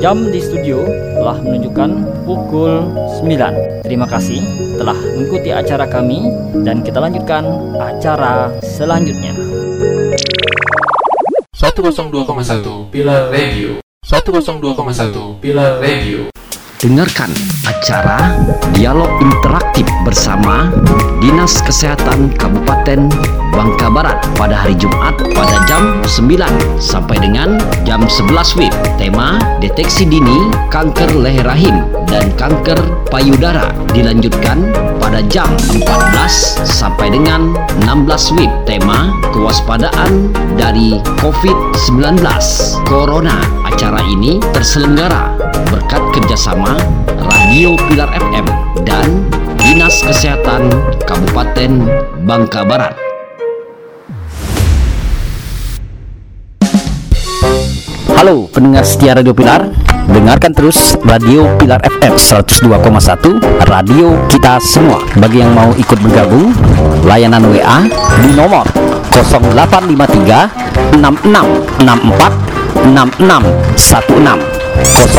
Jam di studio telah menunjukkan pukul 9. Terima kasih telah mengikuti acara kami dan kita lanjutkan acara selanjutnya. 102,1 Pilar Radio 102,1 Pilar Radio Dengarkan acara Dialog Interaktif bersama Dinas Kesehatan Kabupaten Bangka Barat pada hari Jumat pada jam 9 sampai dengan jam 11 WIB. Tema Deteksi Dini Kanker Leher Rahim dan Kanker Payudara dilanjutkan pada jam 14 sampai dengan 16 WIB. Tema Kewaspadaan dari COVID-19 Corona. Acara ini terselenggara berkat kerjasama Radio Pilar FM dan Dinas Kesehatan Kabupaten Bangka Barat. Halo pendengar setia Radio Pilar Dengarkan terus Radio Pilar FM 102,1 Radio kita semua Bagi yang mau ikut bergabung Layanan WA di nomor 0853 6664 6616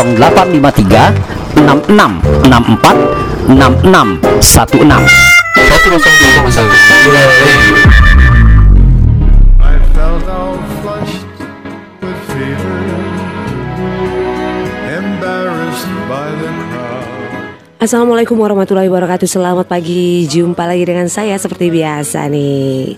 0853 6664 6616 102,1 Pilar Radio Assalamualaikum warahmatullahi wabarakatuh. Selamat pagi. Jumpa lagi dengan saya seperti biasa nih.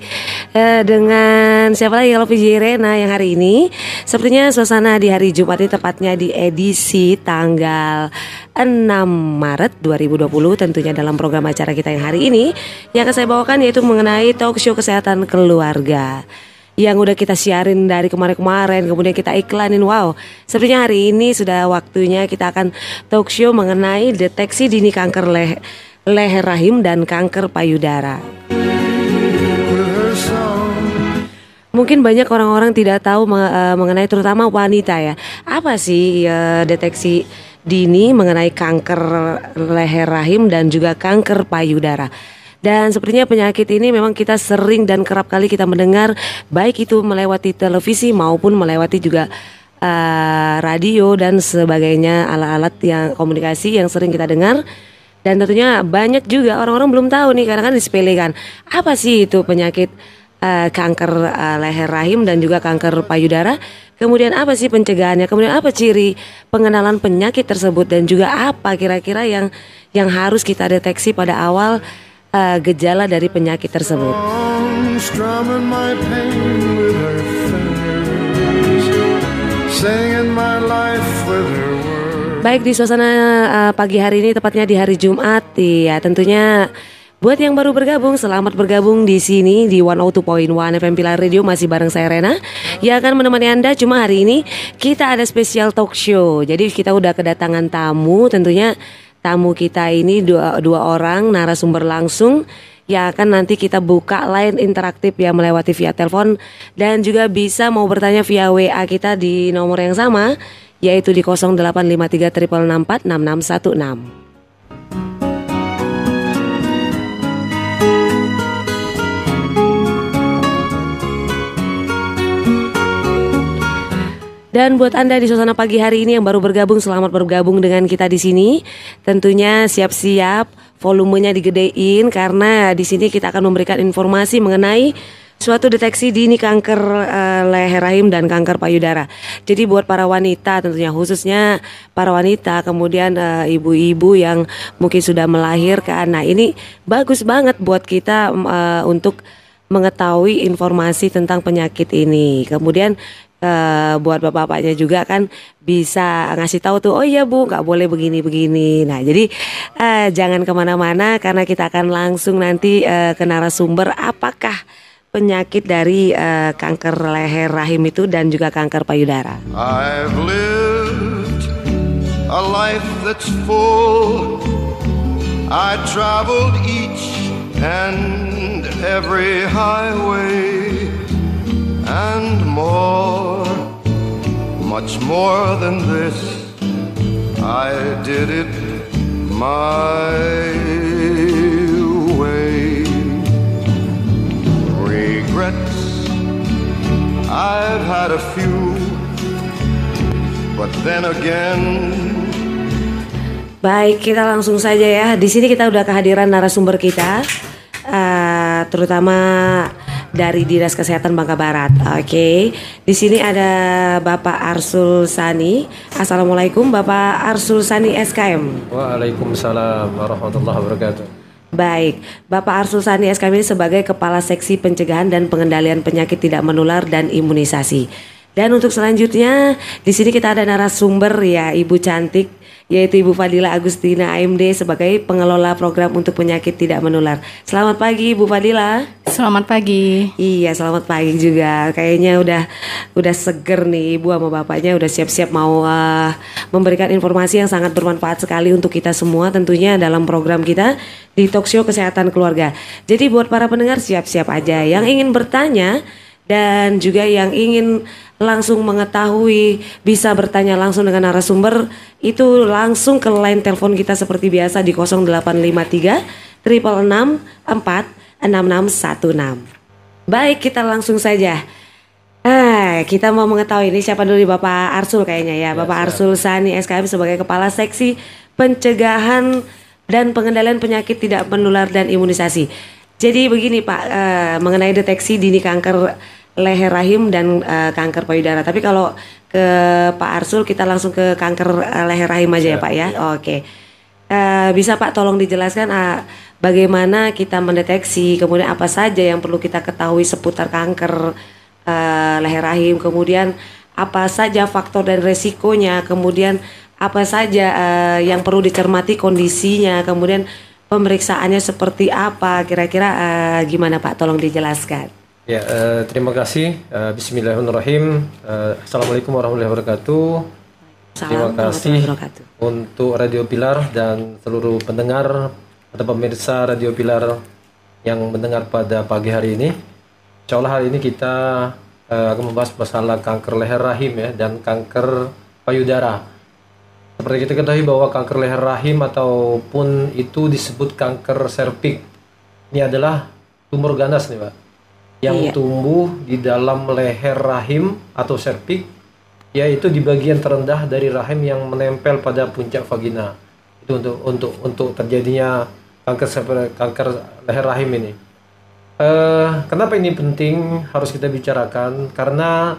Eh, Dengan siapa lagi kalau PJ Rena yang hari ini? Sepertinya suasana di hari Jumat ini tepatnya di edisi tanggal 6 Maret 2020 Tentunya dalam program acara kita yang hari ini Yang akan saya bawakan yaitu mengenai talk show kesehatan keluarga yang udah kita siarin dari kemarin-kemarin kemudian kita iklanin wow sepertinya hari ini sudah waktunya kita akan talk show mengenai deteksi dini kanker leh- leher rahim dan kanker payudara Mungkin banyak orang-orang tidak tahu eh, mengenai terutama wanita ya. Apa sih eh, deteksi dini mengenai kanker leher rahim dan juga kanker payudara? Dan sepertinya penyakit ini memang kita sering dan kerap kali kita mendengar baik itu melewati televisi maupun melewati juga eh, radio dan sebagainya alat-alat yang komunikasi yang sering kita dengar. Dan tentunya banyak juga orang-orang belum tahu nih karena kan disepelekan. Apa sih itu penyakit eh, kanker eh, leher rahim dan juga kanker payudara. Kemudian apa sih pencegahannya? Kemudian apa ciri pengenalan penyakit tersebut dan juga apa kira-kira yang yang harus kita deteksi pada awal eh, gejala dari penyakit tersebut. Baik di suasana eh, pagi hari ini tepatnya di hari Jumat ya tentunya buat yang baru bergabung selamat bergabung di sini di 102.1 FM Pilar Radio masih bareng saya Rena. Yang akan menemani Anda cuma hari ini kita ada spesial talk show. Jadi kita udah kedatangan tamu tentunya tamu kita ini dua, dua orang narasumber langsung yang akan nanti kita buka line interaktif ya melewati via telepon dan juga bisa mau bertanya via WA kita di nomor yang sama yaitu di 0853 6616. Dan buat Anda di suasana pagi hari ini yang baru bergabung, selamat bergabung dengan kita di sini. Tentunya siap-siap volumenya digedein karena di sini kita akan memberikan informasi mengenai suatu deteksi dini kanker eh, leher rahim dan kanker payudara. Jadi buat para wanita tentunya khususnya para wanita kemudian eh, ibu-ibu yang mungkin sudah melahirkan. Nah, ini bagus banget buat kita eh, untuk mengetahui informasi tentang penyakit ini. Kemudian eh, buat bapak-bapaknya juga kan bisa ngasih tahu tuh, oh iya bu, nggak boleh begini-begini. Nah, jadi eh, jangan ke mana-mana karena kita akan langsung nanti eh, ke narasumber apakah penyakit dari eh, kanker leher rahim itu dan juga kanker payudara. I've lived a life that's full. I traveled each and every highway and more, much more than this. I did it my way. Regrets, I've had a few, But then again, Baik, kita langsung saja ya. Di sini kita udah kehadiran narasumber kita, eh, terutama dari Dinas Kesehatan Bangka Barat. Oke, di sini ada Bapak Arsul Sani. Assalamualaikum, Bapak Arsul Sani SKM. Waalaikumsalam warahmatullahi wabarakatuh. Baik, Bapak Arsul Sani SKM ini sebagai Kepala Seksi Pencegahan dan Pengendalian Penyakit Tidak Menular dan Imunisasi. Dan untuk selanjutnya, di sini kita ada narasumber ya, Ibu cantik, yaitu Ibu Fadila Agustina AMD sebagai pengelola program untuk penyakit tidak menular. Selamat pagi, Ibu Fadila. Selamat pagi. Iya, selamat pagi juga. Kayaknya udah udah seger nih Ibu sama bapaknya udah siap-siap mau uh, memberikan informasi yang sangat bermanfaat sekali untuk kita semua tentunya dalam program kita di Talkshow Kesehatan Keluarga. Jadi buat para pendengar siap-siap aja yang ingin bertanya dan juga yang ingin langsung mengetahui bisa bertanya langsung dengan narasumber itu langsung ke line telepon kita seperti biasa di 0853 triple 4 6616. Baik, kita langsung saja. Ah, kita mau mengetahui ini siapa dulu Bapak Arsul kayaknya ya, Bapak Arsul Sani SKM sebagai Kepala Seksi Pencegahan dan Pengendalian Penyakit Tidak Menular dan Imunisasi. Jadi begini Pak, eh, mengenai deteksi dini kanker leher rahim dan eh, kanker payudara. Tapi kalau ke Pak Arsul kita langsung ke kanker eh, leher rahim aja ya, Pak ya. Oke. Eh, bisa Pak tolong dijelaskan ah, bagaimana kita mendeteksi, kemudian apa saja yang perlu kita ketahui seputar kanker eh, leher rahim, kemudian apa saja faktor dan resikonya, kemudian apa saja eh, yang perlu dicermati kondisinya, kemudian pemeriksaannya seperti apa, kira-kira eh, gimana Pak? Tolong dijelaskan. Ya, eh, terima kasih. Eh, Bismillahirrahmanirrahim. Eh, Assalamualaikum warahmatullahi wabarakatuh. Terima Salam kasih warahmatullahi wabarakatuh. untuk Radio Pilar dan seluruh pendengar atau pemirsa Radio Pilar yang mendengar pada pagi hari ini. Insya Allah hari ini kita eh, akan membahas masalah kanker leher rahim ya dan kanker payudara. Seperti kita ketahui bahwa kanker leher rahim ataupun itu disebut kanker serviks. Ini adalah tumor ganas nih, Pak. Yang Iya. tumbuh di dalam leher rahim atau serviks yaitu di bagian terendah dari rahim yang menempel pada puncak vagina. Itu untuk untuk untuk terjadinya kanker kanker leher rahim ini. Eh, kenapa ini penting harus kita bicarakan? Karena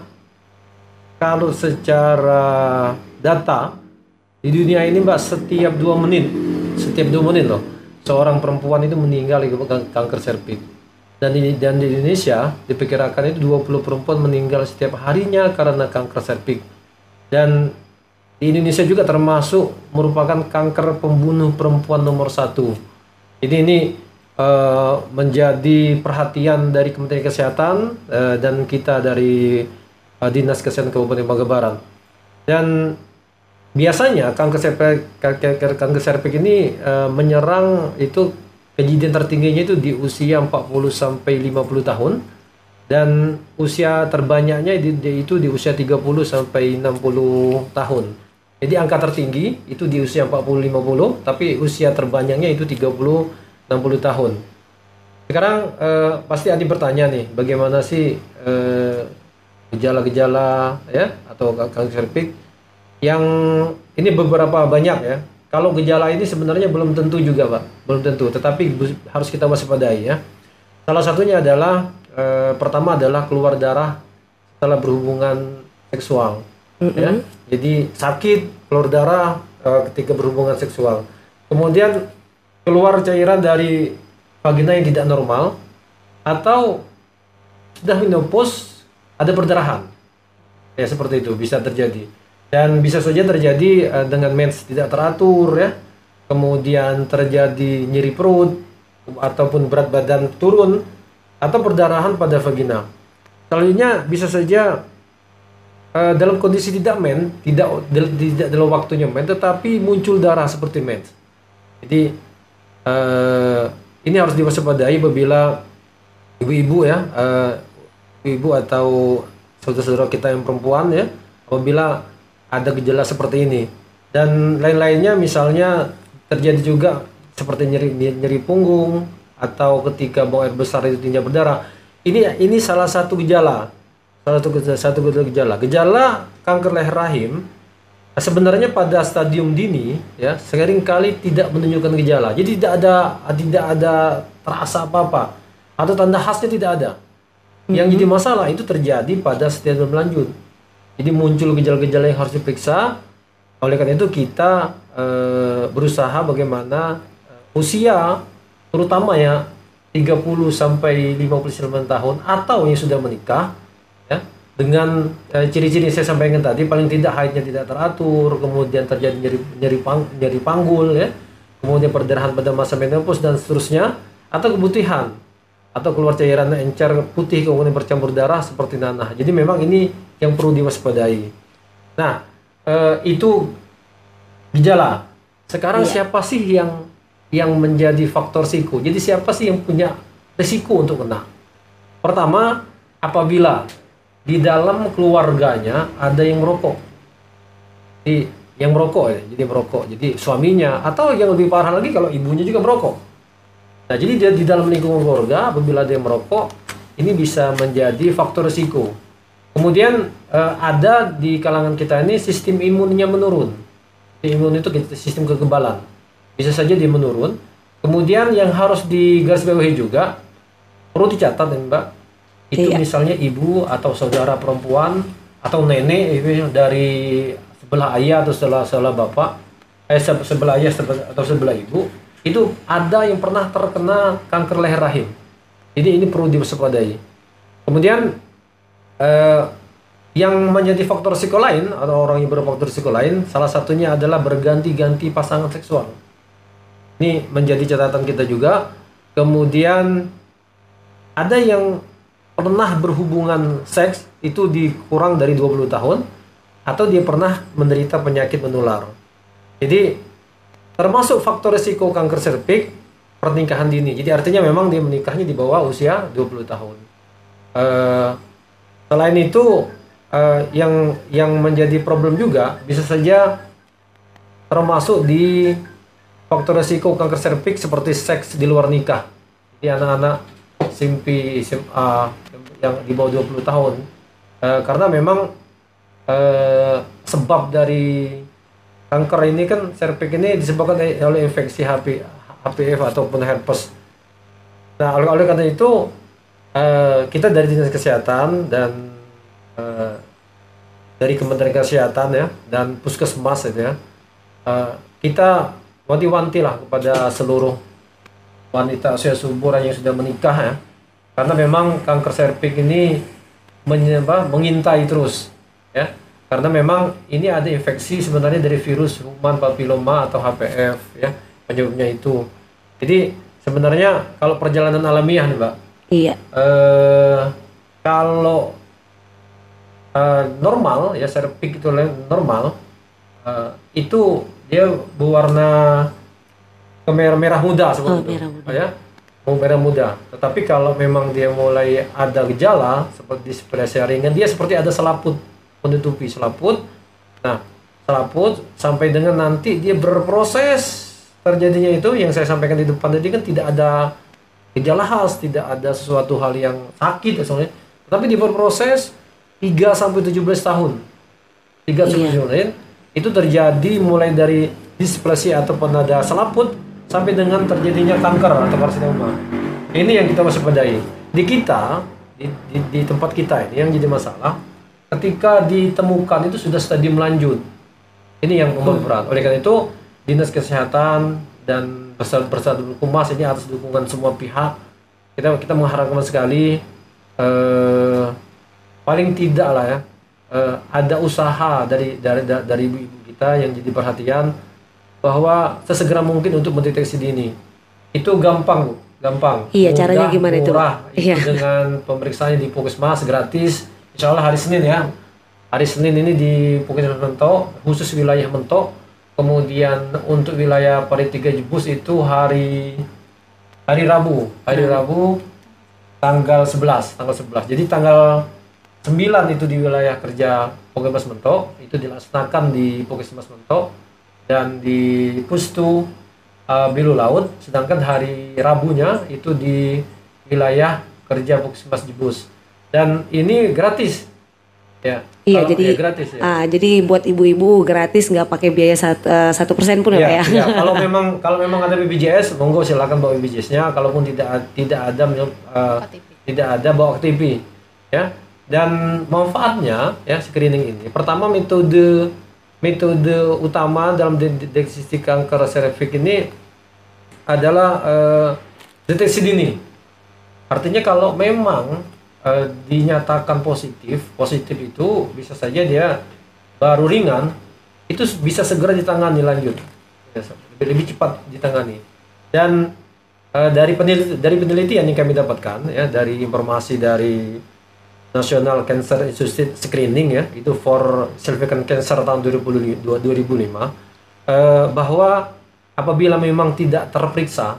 kalau secara data di dunia ini mbak setiap dua menit setiap dua menit loh seorang perempuan itu meninggal akibat kanker serviks dan di, dan di Indonesia diperkirakan itu 20 perempuan meninggal setiap harinya karena kanker serviks dan di Indonesia juga termasuk merupakan kanker pembunuh perempuan nomor satu. Jadi ini eh, menjadi perhatian dari Kementerian Kesehatan eh, dan kita dari eh, Dinas Kesehatan Kabupaten Bangka dan biasanya kanker serviks kanker, kanker ini eh, menyerang itu kejadian tertingginya itu di usia 40 sampai 50 tahun dan usia terbanyaknya itu di usia 30 sampai 60 tahun. Jadi angka tertinggi itu di usia 40 50 tapi usia terbanyaknya itu 30 60 tahun. Sekarang eh, pasti Adi bertanya nih, bagaimana sih eh, gejala-gejala ya atau kanker serviks yang ini beberapa banyak ya. Kalau gejala ini sebenarnya belum tentu juga, Pak. Belum tentu, tetapi harus kita waspadai ya. Salah satunya adalah eh, pertama adalah keluar darah setelah berhubungan seksual. Ya. Jadi sakit, keluar darah eh, ketika berhubungan seksual. Kemudian keluar cairan dari vagina yang tidak normal atau sudah menopause ada perdarahan. Ya seperti itu bisa terjadi. Dan bisa saja terjadi eh, dengan mens tidak teratur ya. Kemudian terjadi nyeri perut ataupun berat badan turun atau perdarahan pada vagina. Selanjutnya bisa saja eh, dalam kondisi tidak men, tidak tidak dalam waktunya men, tetapi muncul darah seperti mens. Jadi eh, ini harus diwaspadai apabila ibu-ibu ya, eh, ibu atau saudara-saudara kita yang perempuan ya, apabila ada gejala seperti ini dan lain-lainnya misalnya terjadi juga seperti nyeri nyeri punggung atau ketika buang air besar itu tinja berdarah. Ini ini salah satu gejala. Salah satu gejala, satu gejala. Gejala kanker leher rahim sebenarnya pada stadium dini ya sering kali tidak menunjukkan gejala. Jadi tidak ada tidak ada terasa apa-apa atau tanda khasnya tidak ada. Yang jadi masalah itu terjadi pada stadium lanjut. Jadi muncul gejala-gejala yang harus diperiksa. Oleh karena itu kita eh, berusaha bagaimana eh, usia terutama ya 30 sampai 59 tahun atau yang sudah menikah ya dengan eh, ciri-ciri yang saya sampaikan tadi paling tidak haidnya tidak teratur, kemudian terjadi nyeri nyeri, pang, nyeri panggul ya. Kemudian perdarahan pada masa menopause dan seterusnya atau keputihan atau keluar cairan encer putih kemudian bercampur darah seperti nanah. Jadi memang ini yang perlu diwaspadai. Nah, eh, itu gejala. Sekarang siapa sih yang yang menjadi faktor risiko? Jadi siapa sih yang punya risiko untuk kena? Pertama, apabila di dalam keluarganya ada yang merokok. Di yang merokok ya, jadi merokok. Jadi suaminya atau yang lebih parah lagi kalau ibunya juga merokok. Nah, jadi dia di dalam lingkungan keluarga apabila dia merokok, ini bisa menjadi faktor risiko. Kemudian eh, ada di kalangan kita ini sistem imunnya menurun. Sistem imun itu sistem kekebalan. Bisa saja dia menurun. Kemudian yang harus digarisbawahi juga perlu dicatat ya, Mbak. Itu Iya. misalnya ibu atau saudara perempuan atau nenek itu dari sebelah ayah atau sebelah sebelah bapak, eh se- sebelah ayah atau sebelah ibu itu ada yang pernah terkena kanker leher rahim. Jadi ini perlu diwaspadai. Kemudian eh, yang menjadi faktor risiko lain atau orang yang berfaktor risiko lain salah satunya adalah berganti-ganti pasangan seksual. Ini menjadi catatan kita juga. Kemudian ada yang pernah berhubungan seks itu dikurang dari 20 tahun atau dia pernah menderita penyakit menular. Jadi termasuk faktor risiko kanker serviks pernikahan dini. Jadi artinya memang dia menikahnya di bawah usia 20 tahun. Eh, selain itu eh, yang yang menjadi problem juga bisa saja termasuk di faktor risiko kanker serviks seperti seks di luar nikah. Jadi anak-anak simpi SMA yang di bawah 20 tahun Eh, karena memang eh, sebab dari kanker ini kan serviks ini disebabkan oleh infeksi HP, HPV ataupun herpes. Nah, oleh, oleh karena itu eh, kita dari dinas kesehatan dan eh, dari Kementerian Kesehatan ya dan puskesmas itu ya eh, kita wanti-wanti lah kepada seluruh wanita usia subur yang sudah menikah ya karena memang kanker serviks ini menyebab mengintai terus ya karena memang ini ada infeksi sebenarnya dari virus human papilloma atau HPV ya penyebabnya itu jadi sebenarnya kalau perjalanan alamiah nih mbak Iya. eh kalau eh, normal ya serviks itu normal eh, itu dia berwarna kemerah-merah muda seperti Oh, itu merah muda. ya mau merah muda tetapi kalau memang dia mulai ada gejala seperti displasia ringan dia seperti ada selaput menutupi selaput nah selaput sampai dengan nanti dia berproses terjadinya itu yang saya sampaikan di depan tadi kan tidak ada gejala khas, tidak ada sesuatu hal yang sakit soalnya. Tapi dia berproses 3 sampai 17 tahun. 3 sampai Iya. 17 tahun itu terjadi mulai dari displasia ataupun ada selaput sampai dengan terjadinya kanker atau karsinoma. Ini yang kita waspadai. Di kita di, di, di tempat kita ini yang jadi masalah ketika ditemukan itu sudah stadium lanjut. Ini yang nomor berat. Oleh karena itu, dinas kesehatan dan bersama humas ini atas dukungan semua pihak kita kita mengharapkan sekali eh, paling tidak lah ya eh, ada usaha dari dari da- dari ibu-ibu kita yang jadi perhatian bahwa sesegera mungkin untuk mendeteksi dini itu gampang Bu. gampang Iya, caranya gimana itu, murah itu Iya. dengan pemeriksaannya di puskesmas gratis insya Allah hari Senin ya. Hari Senin ini di Puskesmas Mentok khusus wilayah Mentok kemudian untuk wilayah Paritiga Jebus itu hari hari Rabu. Hari Rabu tanggal 11 tanggal 11 jadi tanggal 9 itu di wilayah kerja Puskesmas Mentok itu dilaksanakan di Puskesmas Mentok dan di Pustu uh, Bilu Laut. Sedangkan hari Rabunya itu di wilayah kerja Puskesmas Jebus dan ini gratis Ya. Iya, Kalau- jadi ya, gratis ya. ah, jadi buat ibu-ibu gratis nggak pakai biaya eh, satu persen pun ya, Iya, ya. iya. kalau memang kalau memang ada BPJS, monggo silakan bawa BPJS-nya. Kalaupun tidak tidak ada uh, tidak ada bawa KTP, ya. Dan manfaatnya ya screening ini. Pertama metode metode utama dalam de- de- deteksi kanker serviks ini adalah eh, deteksi dini. Artinya kalau memang eh, dinyatakan positif, positif itu bisa saja dia baru ringan, itu bisa segera ditangani lanjut, lebih, lebih cepat ditangani. Dan eh, dari peneliti, dari penelitian yang kami dapatkan ya dari informasi dari National Cancer Institute Screening ya itu for cervical cancer tahun 2005, 2005 eh, bahwa apabila memang tidak terperiksa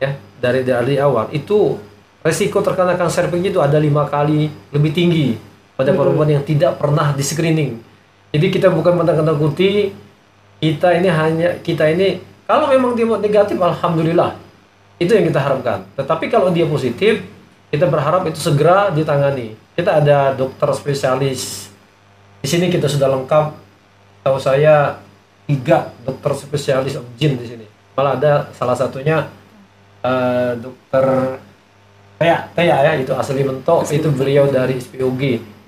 ya dari dari awal itu resiko terkena kanker cervix itu ada lima kali lebih tinggi pada perempuan yang tidak pernah di screening. Jadi kita bukan menakut-nakuti kita ini hanya kita ini kalau memang dia negatif alhamdulillah itu yang kita harapkan. Tetapi kalau dia positif kita berharap itu segera ditangani. Kita ada dokter spesialis di sini kita sudah lengkap. Tahu saya tiga dokter spesialis jin di sini. Malah ada salah satunya eh, dokter Taya, Taya ya itu asli mentok itu beliau dari SPOG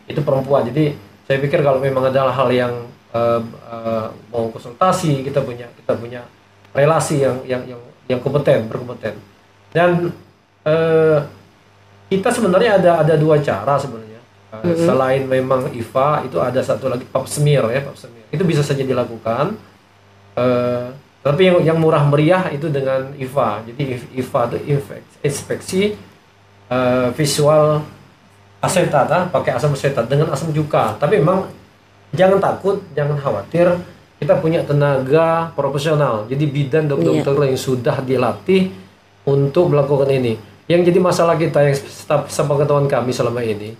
itu perempuan. Jadi saya pikir kalau memang ada hal yang eh, eh, mau konsultasi kita punya kita punya relasi yang yang yang yang kompeten berkompeten. Dan eh, kita sebenarnya ada ada dua cara sebenarnya. Eh, selain memang IVA itu ada satu lagi pap smear ya pap smear itu bisa saja dilakukan. Eh, tapi yang yang murah meriah itu dengan IVA. Jadi IVA itu infek- inspeksi eh, visual asetat ah, pakai asam asetat dengan asam cuka. Tapi memang jangan takut jangan khawatir. Kita punya tenaga profesional. Jadi bidan dokter-dokter yang sudah dilatih untuk melakukan ini. Yang jadi masalah kita yang sepengetahuan kami selama ini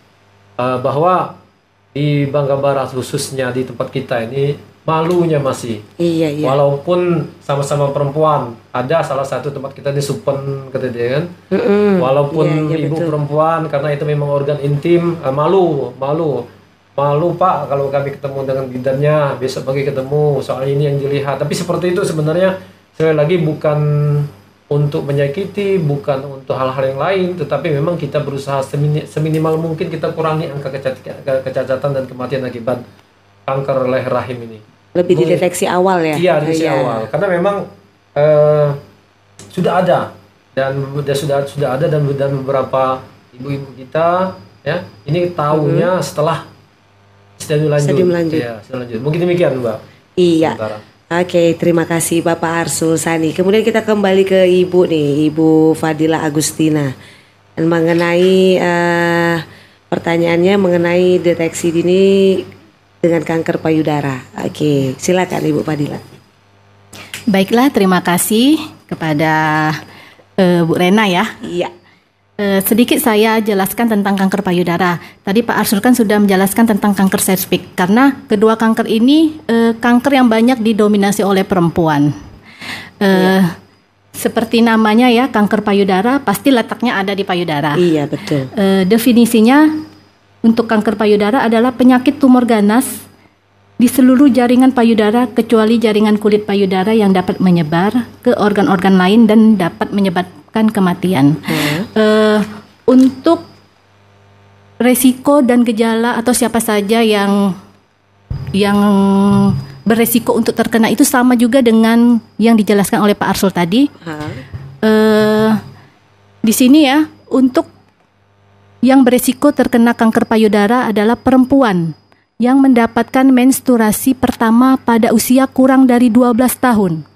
eh, bahwa di Bangka Barat khususnya di tempat kita ini malunya masih Iya, iya. walaupun sama-sama perempuan ada salah satu tempat kita di Supen kata dia kan Mm-mm. walaupun Iya, iya, ibu betul. perempuan karena itu memang organ intim eh, malu malu malu pak kalau kami ketemu dengan bidannya besok pagi ketemu soal ini yang dilihat tapi seperti itu sebenarnya sekali lagi bukan untuk menyakiti bukan untuk hal-hal yang lain tetapi memang kita berusaha semini- seminimal mungkin kita kurangi angka kecacatan dan kematian akibat kanker leher rahim ini Lebih dideteksi awal ya. Iya dari si Iya. awal. Karena memang eh, sudah ada dan sudah sudah ada dan dan beberapa ibu-ibu kita ya ini tahunya setelah stadium lanjut. Stadium lanjut. Stadium lanjut. Mungkin demikian, Mbak. Iya. Sementara. Oke, terima kasih Bapak Arsul Sani. Kemudian kita kembali ke Ibu nih, Ibu Fadila Agustina. Dan mengenai eh, pertanyaannya mengenai deteksi dini dengan kanker payudara. Oke, silakan Ibu Fadila. Baiklah, terima kasih kepada eh, Bu Rena ya. Iya. Eh, sedikit saya jelaskan tentang kanker payudara. Tadi Pak Arsul kan sudah menjelaskan tentang kanker serviks karena kedua kanker ini eh, kanker yang banyak didominasi oleh perempuan. Eh, Seperti namanya ya, kanker payudara pasti letaknya ada di payudara. Iya, betul. Eh, definisinya untuk kanker payudara adalah penyakit tumor ganas di seluruh jaringan payudara kecuali jaringan kulit payudara yang dapat menyebar ke organ-organ lain dan dapat menyebabkan kematian. Eh, untuk resiko dan gejala atau siapa saja yang yang beresiko untuk terkena itu sama juga dengan yang dijelaskan oleh Pak Arsul tadi. Eh, di sini ya untuk yang beresiko terkena kanker payudara adalah perempuan yang mendapatkan menstruasi pertama pada usia kurang dari 12 tahun.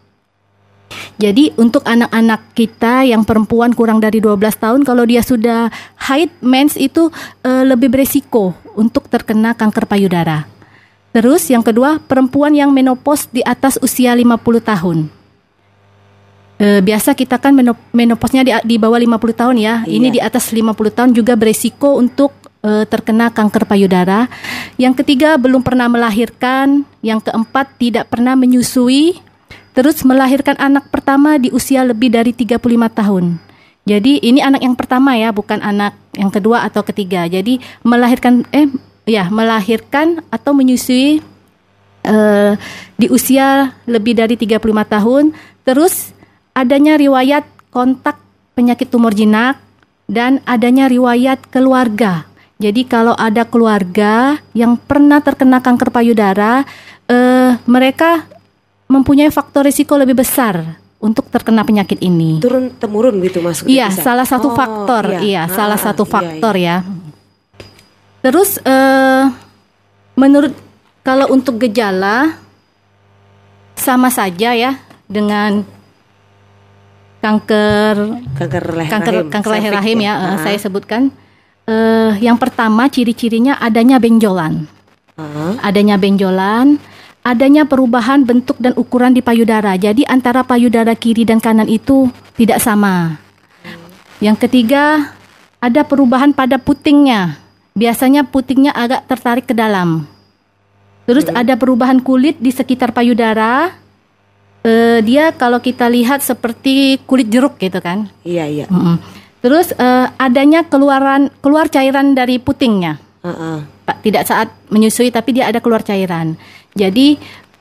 Jadi untuk anak-anak kita yang perempuan kurang dari 12 tahun kalau dia sudah haid mens itu eh, lebih beresiko untuk terkena kanker payudara. Terus yang kedua, perempuan yang menopause di atas usia 50 tahun. Eh, biasa kita kan menop menopausnya di, di bawah 50 tahun ya. Ini di atas 50 tahun juga beresiko untuk eh, terkena kanker payudara. Yang ketiga belum pernah melahirkan, yang keempat tidak pernah menyusui, terus melahirkan anak pertama di usia lebih dari 35 tahun. Jadi ini anak yang pertama ya, bukan anak yang kedua atau ketiga. Jadi melahirkan eh ya melahirkan atau menyusui eh, di usia lebih dari 35 tahun, terus adanya riwayat kontak penyakit tumor jinak dan adanya riwayat keluarga. Jadi kalau ada keluarga yang pernah terkena kanker payudara, eh, mereka mempunyai faktor risiko lebih besar untuk terkena penyakit ini. Turun temurun gitu maksudnya. Iya, bisa? salah satu Oh, faktor. Iya, Ah, salah ah, satu iya, faktor iya. ya. Terus eh menurut kalau untuk gejala sama saja ya dengan kanker Kanker leher kanker rahim. kanker leher rahim ya, eh, Ah, saya sebutkan. Eh yang pertama ciri-cirinya adanya benjolan. ah. Adanya benjolan, adanya perubahan bentuk dan ukuran di payudara. Jadi antara payudara kiri dan kanan itu tidak sama. Yang ketiga, ada perubahan pada putingnya. Biasanya putingnya agak tertarik ke dalam. Terus ada perubahan kulit di sekitar payudara. Eh, dia kalau kita lihat seperti kulit jeruk gitu kan. Iya, iya. Mm-mm. Terus eh, adanya keluaran keluar cairan dari putingnya. Ah. Pak, tidak saat menyusui tapi dia ada keluar cairan. Jadi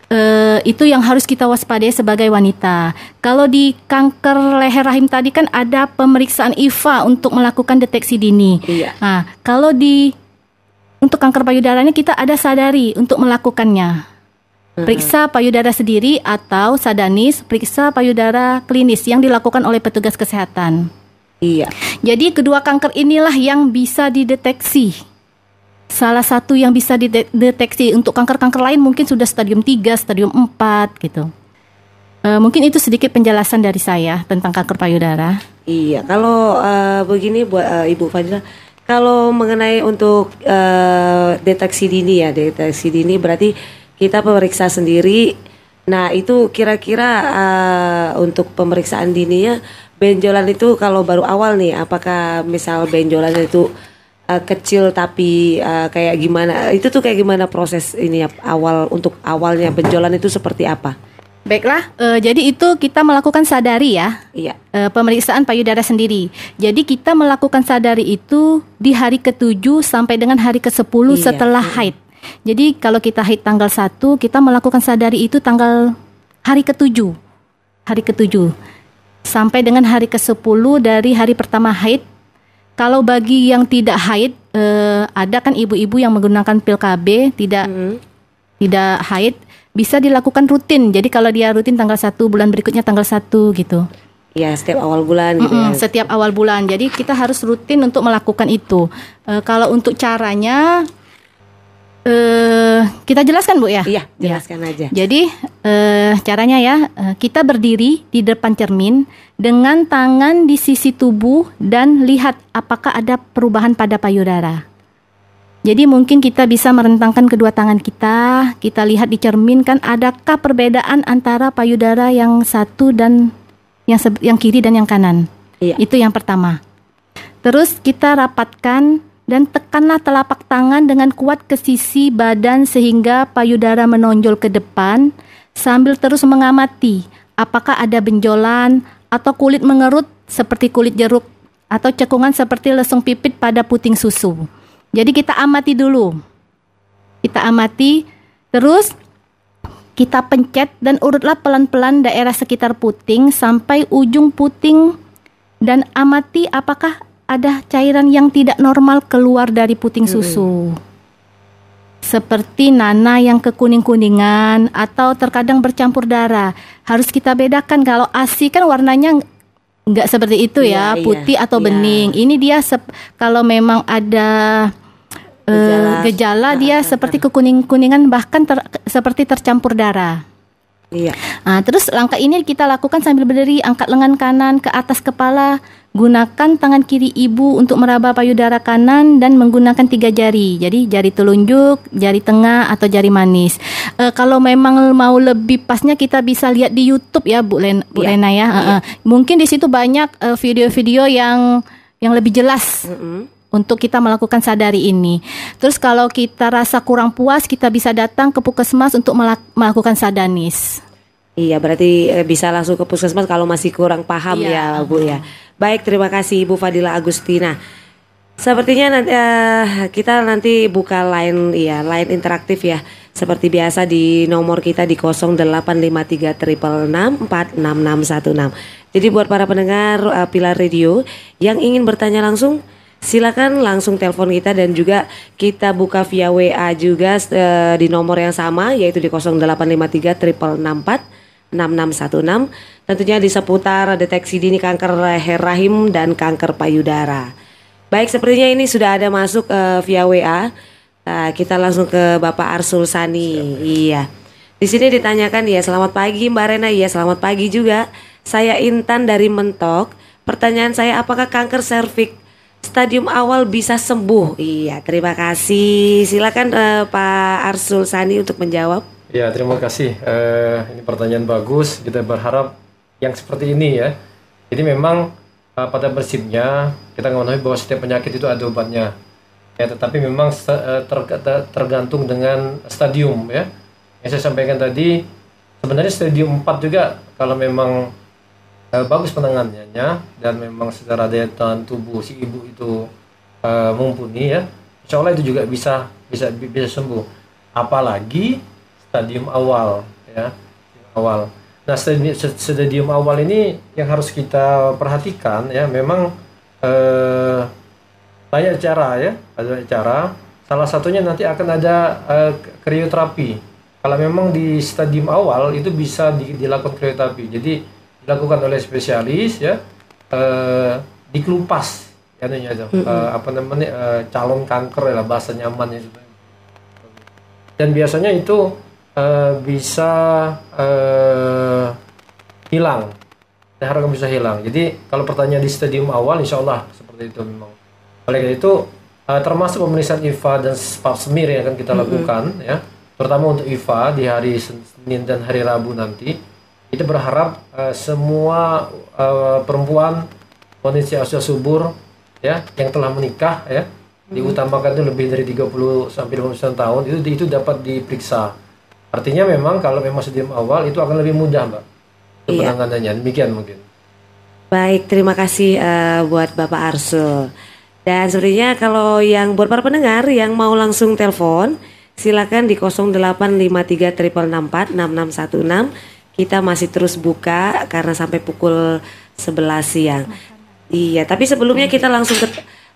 eh, itu yang harus kita waspadai sebagai wanita. Kalau di kanker leher rahim tadi kan ada pemeriksaan IVA untuk melakukan deteksi dini. Iya. Nah, kalau di untuk kanker payudaranya kita ada sadari untuk melakukannya. Periksa payudara sendiri atau sadanis, periksa payudara klinis yang dilakukan oleh petugas kesehatan. Iya. Jadi kedua kanker inilah yang bisa dideteksi. Salah satu yang bisa dideteksi untuk kanker-kanker lain mungkin sudah stadium 3, stadium 4 gitu. Eh, mungkin itu sedikit penjelasan dari saya tentang kanker payudara. Iya, kalau eh, begini buat eh, Ibu Fadila, kalau mengenai untuk eh, deteksi dini ya, deteksi dini berarti kita pemeriksa sendiri. Nah, itu kira-kira eh, untuk pemeriksaan dininya benjolan itu kalau baru awal nih, apakah misal benjolan itu eh, kecil tapi eh, kayak gimana? Itu tuh kayak gimana proses ini ya awal untuk awalnya benjolan itu seperti apa? Baiklah, eh, jadi itu kita melakukan sadari ya. Iya. eh, pemeriksaan payudara sendiri. Jadi kita melakukan sadari itu di hari ke-7 sampai dengan hari ke-10 Iya. setelah haid. Jadi kalau kita haid tanggal 1, kita melakukan sadari itu tanggal hari ke-7. Hari ke-7 sampai dengan hari ke-10 dari hari pertama haid. Kalau bagi yang tidak haid, eh, ada kan ibu-ibu yang menggunakan pil KB tidak tidak haid bisa dilakukan rutin. Jadi kalau dia rutin tanggal 1 bulan berikutnya tanggal 1 gitu. Ya, setiap awal bulan gitu Mm-mm, ya. setiap awal bulan. Jadi kita harus rutin untuk melakukan itu. Eh, kalau untuk caranya eh kita jelaskan Bu ya. Iya, jelaskan aja. Jadi eh, caranya ya eh, kita berdiri di depan cermin dengan tangan di sisi tubuh dan lihat apakah ada perubahan pada payudara. Jadi mungkin kita bisa merentangkan kedua tangan kita, kita lihat di cermin kan adakah perbedaan antara payudara yang satu dan yang yang kiri dan yang kanan. Iya. Itu yang pertama. Terus kita rapatkan dan tekanlah telapak tangan dengan kuat ke sisi badan sehingga payudara menonjol ke depan sambil terus mengamati apakah ada benjolan atau kulit mengerut seperti kulit jeruk atau cekungan seperti lesung pipit pada puting susu. Jadi kita amati dulu. Kita amati terus kita pencet dan urutlah pelan-pelan daerah sekitar puting sampai ujung puting dan amati apakah ada cairan yang tidak normal keluar dari puting susu. Seperti nana yang kekuning-kuningan atau terkadang bercampur darah. Harus kita bedakan kalau ASI kan warnanya ng- nggak seperti itu Iya, ya, iya, putih atau iya. bening. Ini dia kalau memang ada eh, Gejala. gejala dia seperti kekuning-kuningan bahkan ter- seperti tercampur darah. Iya. Nah, terus langkah ini kita lakukan sambil berdiri, angkat lengan kanan ke atas kepala, gunakan tangan kiri ibu untuk meraba payudara kanan dan menggunakan tiga jari. Jadi jari telunjuk, jari tengah atau jari manis. Eh, kalau memang mau lebih pasnya kita bisa lihat di YouTube ya Bu, Len, Bu Iya. Lena ya. Heeh. Mungkin di situ banyak eh, video-video yang yang lebih jelas untuk kita melakukan sadari ini. Terus kalau kita rasa kurang puas, kita bisa datang ke puskesmas untuk melak- melakukan sadanis. Iya, berarti eh, bisa langsung ke puskesmas kalau masih kurang paham Iya. ya, Bu ya. Baik, terima kasih Ibu Fadila Agustina. Sepertinya nanti eh, kita nanti buka line ya, line interaktif ya. Seperti biasa di nomor kita di 0853 Jadi buat para pendengar uh, Pilar Radio yang ingin bertanya langsung silakan langsung telepon kita dan juga kita buka via WA juga uh, di nomor yang sama yaitu di 0853 6616 tentunya di seputar deteksi dini kanker leher rahim dan kanker payudara. Baik, sepertinya ini sudah ada masuk uh, via WA. Uh, kita langsung ke Bapak Arsul Sani. Iya. Di sini ditanyakan ya, selamat pagi Mbak Rena. Iya, selamat pagi juga. Saya Intan dari Mentok. Pertanyaan saya, apakah kanker serviks stadium awal bisa sembuh? Iya, terima kasih. Silakan uh, Pak Arsul Sani untuk menjawab. Ya, terima kasih. Uh, ini pertanyaan bagus. Kita berharap yang seperti ini ya. Jadi memang uh, pada prinsipnya kita mengetahui bahwa setiap penyakit itu ada obatnya ya tetapi memang eh, ter, tergantung dengan stadium ya yang saya sampaikan tadi sebenarnya stadium 4 juga kalau memang uh, bagus penanganannya dan memang secara daya tahan tubuh si ibu itu uh, mumpuni ya insya Allah itu juga bisa bisa bisa sembuh apalagi stadium awal ya. Awal. Nah stadium, stadium awal ini yang harus kita perhatikan ya memang uh, banyak cara ya. Banyak cara. Salah satunya nanti akan ada uh, krioterapi. Kalau memang di stadium awal itu bisa di, dilakukan krioterapi. Jadi dilakukan oleh spesialis ya uh, dikelupas ya itu. Uh, apa namanya uh, calon kanker lah bahasa nyamannya. Dan biasanya itu uh, bisa uh, hilang harapkan bisa hilang jadi kalau pertanyaan di stadium awal insya Allah seperti itu memang oleh karena itu uh, termasuk pemeriksaan IVA dan pap smear yang akan kita lakukan mm -hmm. ya, terutama untuk IVA di hari Senin dan hari Rabu nanti. Kita berharap uh, semua uh, perempuan kondisi usia subur ya yang telah menikah ya mm-hmm. diutamakan itu lebih dari 30 sampai 59 tahun itu itu dapat diperiksa. Artinya memang kalau memang stadium awal itu akan lebih mudah, Mbak. Iya. Penanganannya demikian mungkin. Baik, terima kasih uh, buat Bapak Arsul. Dan sebenarnya kalau yang buat para pendengar yang mau langsung telepon, silakan di 0853 Kita masih terus buka karena sampai pukul 11 siang. Iya, tapi sebelumnya kita langsung ke,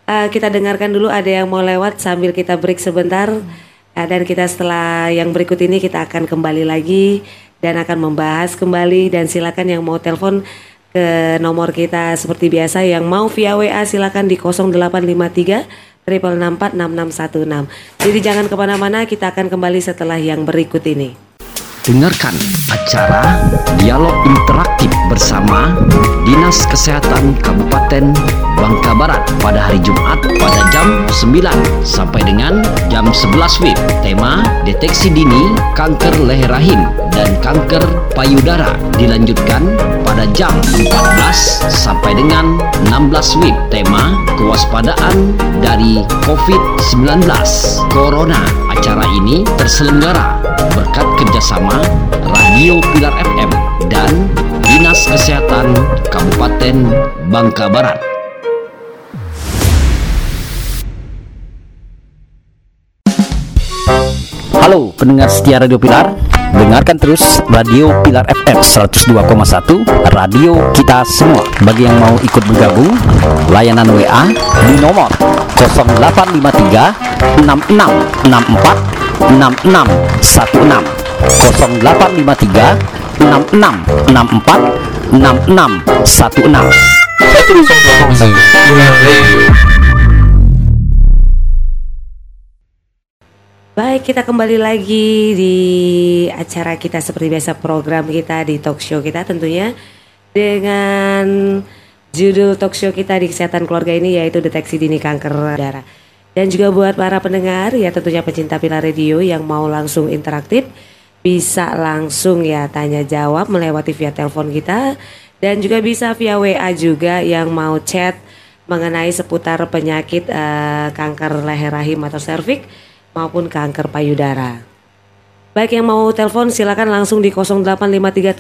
uh, kita dengarkan dulu ada yang mau lewat sambil kita break sebentar. Uh, dan kita setelah yang berikut ini kita akan kembali lagi dan akan membahas kembali dan silakan yang mau telepon ke nomor kita seperti biasa yang mau via WA silakan di 0853 triple 6616. Jadi jangan ke mana-mana kita akan kembali setelah yang berikut ini. Dengarkan acara Dialog Interaktif bersama Dinas Kesehatan Kabupaten Bangka Barat pada hari Jumat pada jam 9 sampai dengan jam 11 WIB. Tema Deteksi Dini Kanker Leher Rahim dan Kanker Payudara dilanjutkan pada jam 14 sampai dengan 16 WIB. Tema Kewaspadaan dari COVID-19 Corona. Acara ini terselenggara berkat kerjasama Radio Pilar FM dan Dinas Kesehatan Kabupaten Bangka Barat. Halo pendengar setia Radio Pilar. Dengarkan terus Radio Pilar FM 102,1 Radio kita semua. Bagi yang mau ikut bergabung Layanan WA di nomor 0853 6664 6616 0853 6664 6616 Baik, kita kembali lagi di acara kita seperti biasa program kita di talk show kita tentunya dengan judul talk show kita di kesehatan keluarga ini yaitu deteksi dini kanker darah. Dan juga buat para pendengar ya tentunya pecinta Pilar Radio yang mau langsung interaktif bisa langsung ya tanya jawab melewati via telepon kita dan juga bisa via WA juga yang mau chat mengenai seputar penyakit uh, kanker leher rahim atau serviks maupun kanker payudara. Baik yang mau telepon silakan langsung di 0853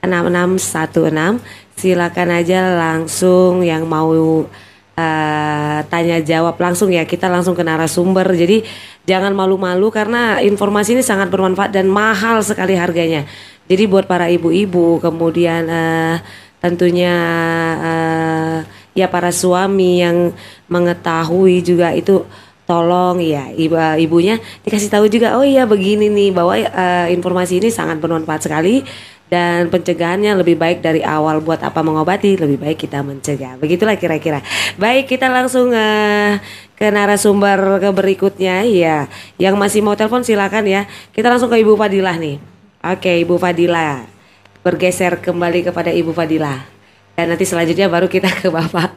6616 silakan aja langsung yang mau eh, tanya jawab langsung ya. Kita langsung ke narasumber. Jadi jangan malu-malu karena informasi ini sangat bermanfaat dan mahal sekali harganya. Jadi buat para ibu-ibu, kemudian eh, tentunya eh, ya para suami yang mengetahui juga itu tolong ya ibu ibunya dikasih tahu juga oh iya begini nih bahwa eh, informasi ini sangat bermanfaat sekali dan pencegahannya lebih baik dari awal. Buat apa mengobati lebih baik kita mencegah. Begitulah kira-kira. Baik kita langsung eh, ke narasumber ke berikutnya. Ya yang masih mau telepon silakan ya. Kita langsung ke ibu Fadilah nih. Oke ibu Fadilah. Bergeser kembali kepada ibu Fadilah nanti selanjutnya baru kita ke Bapak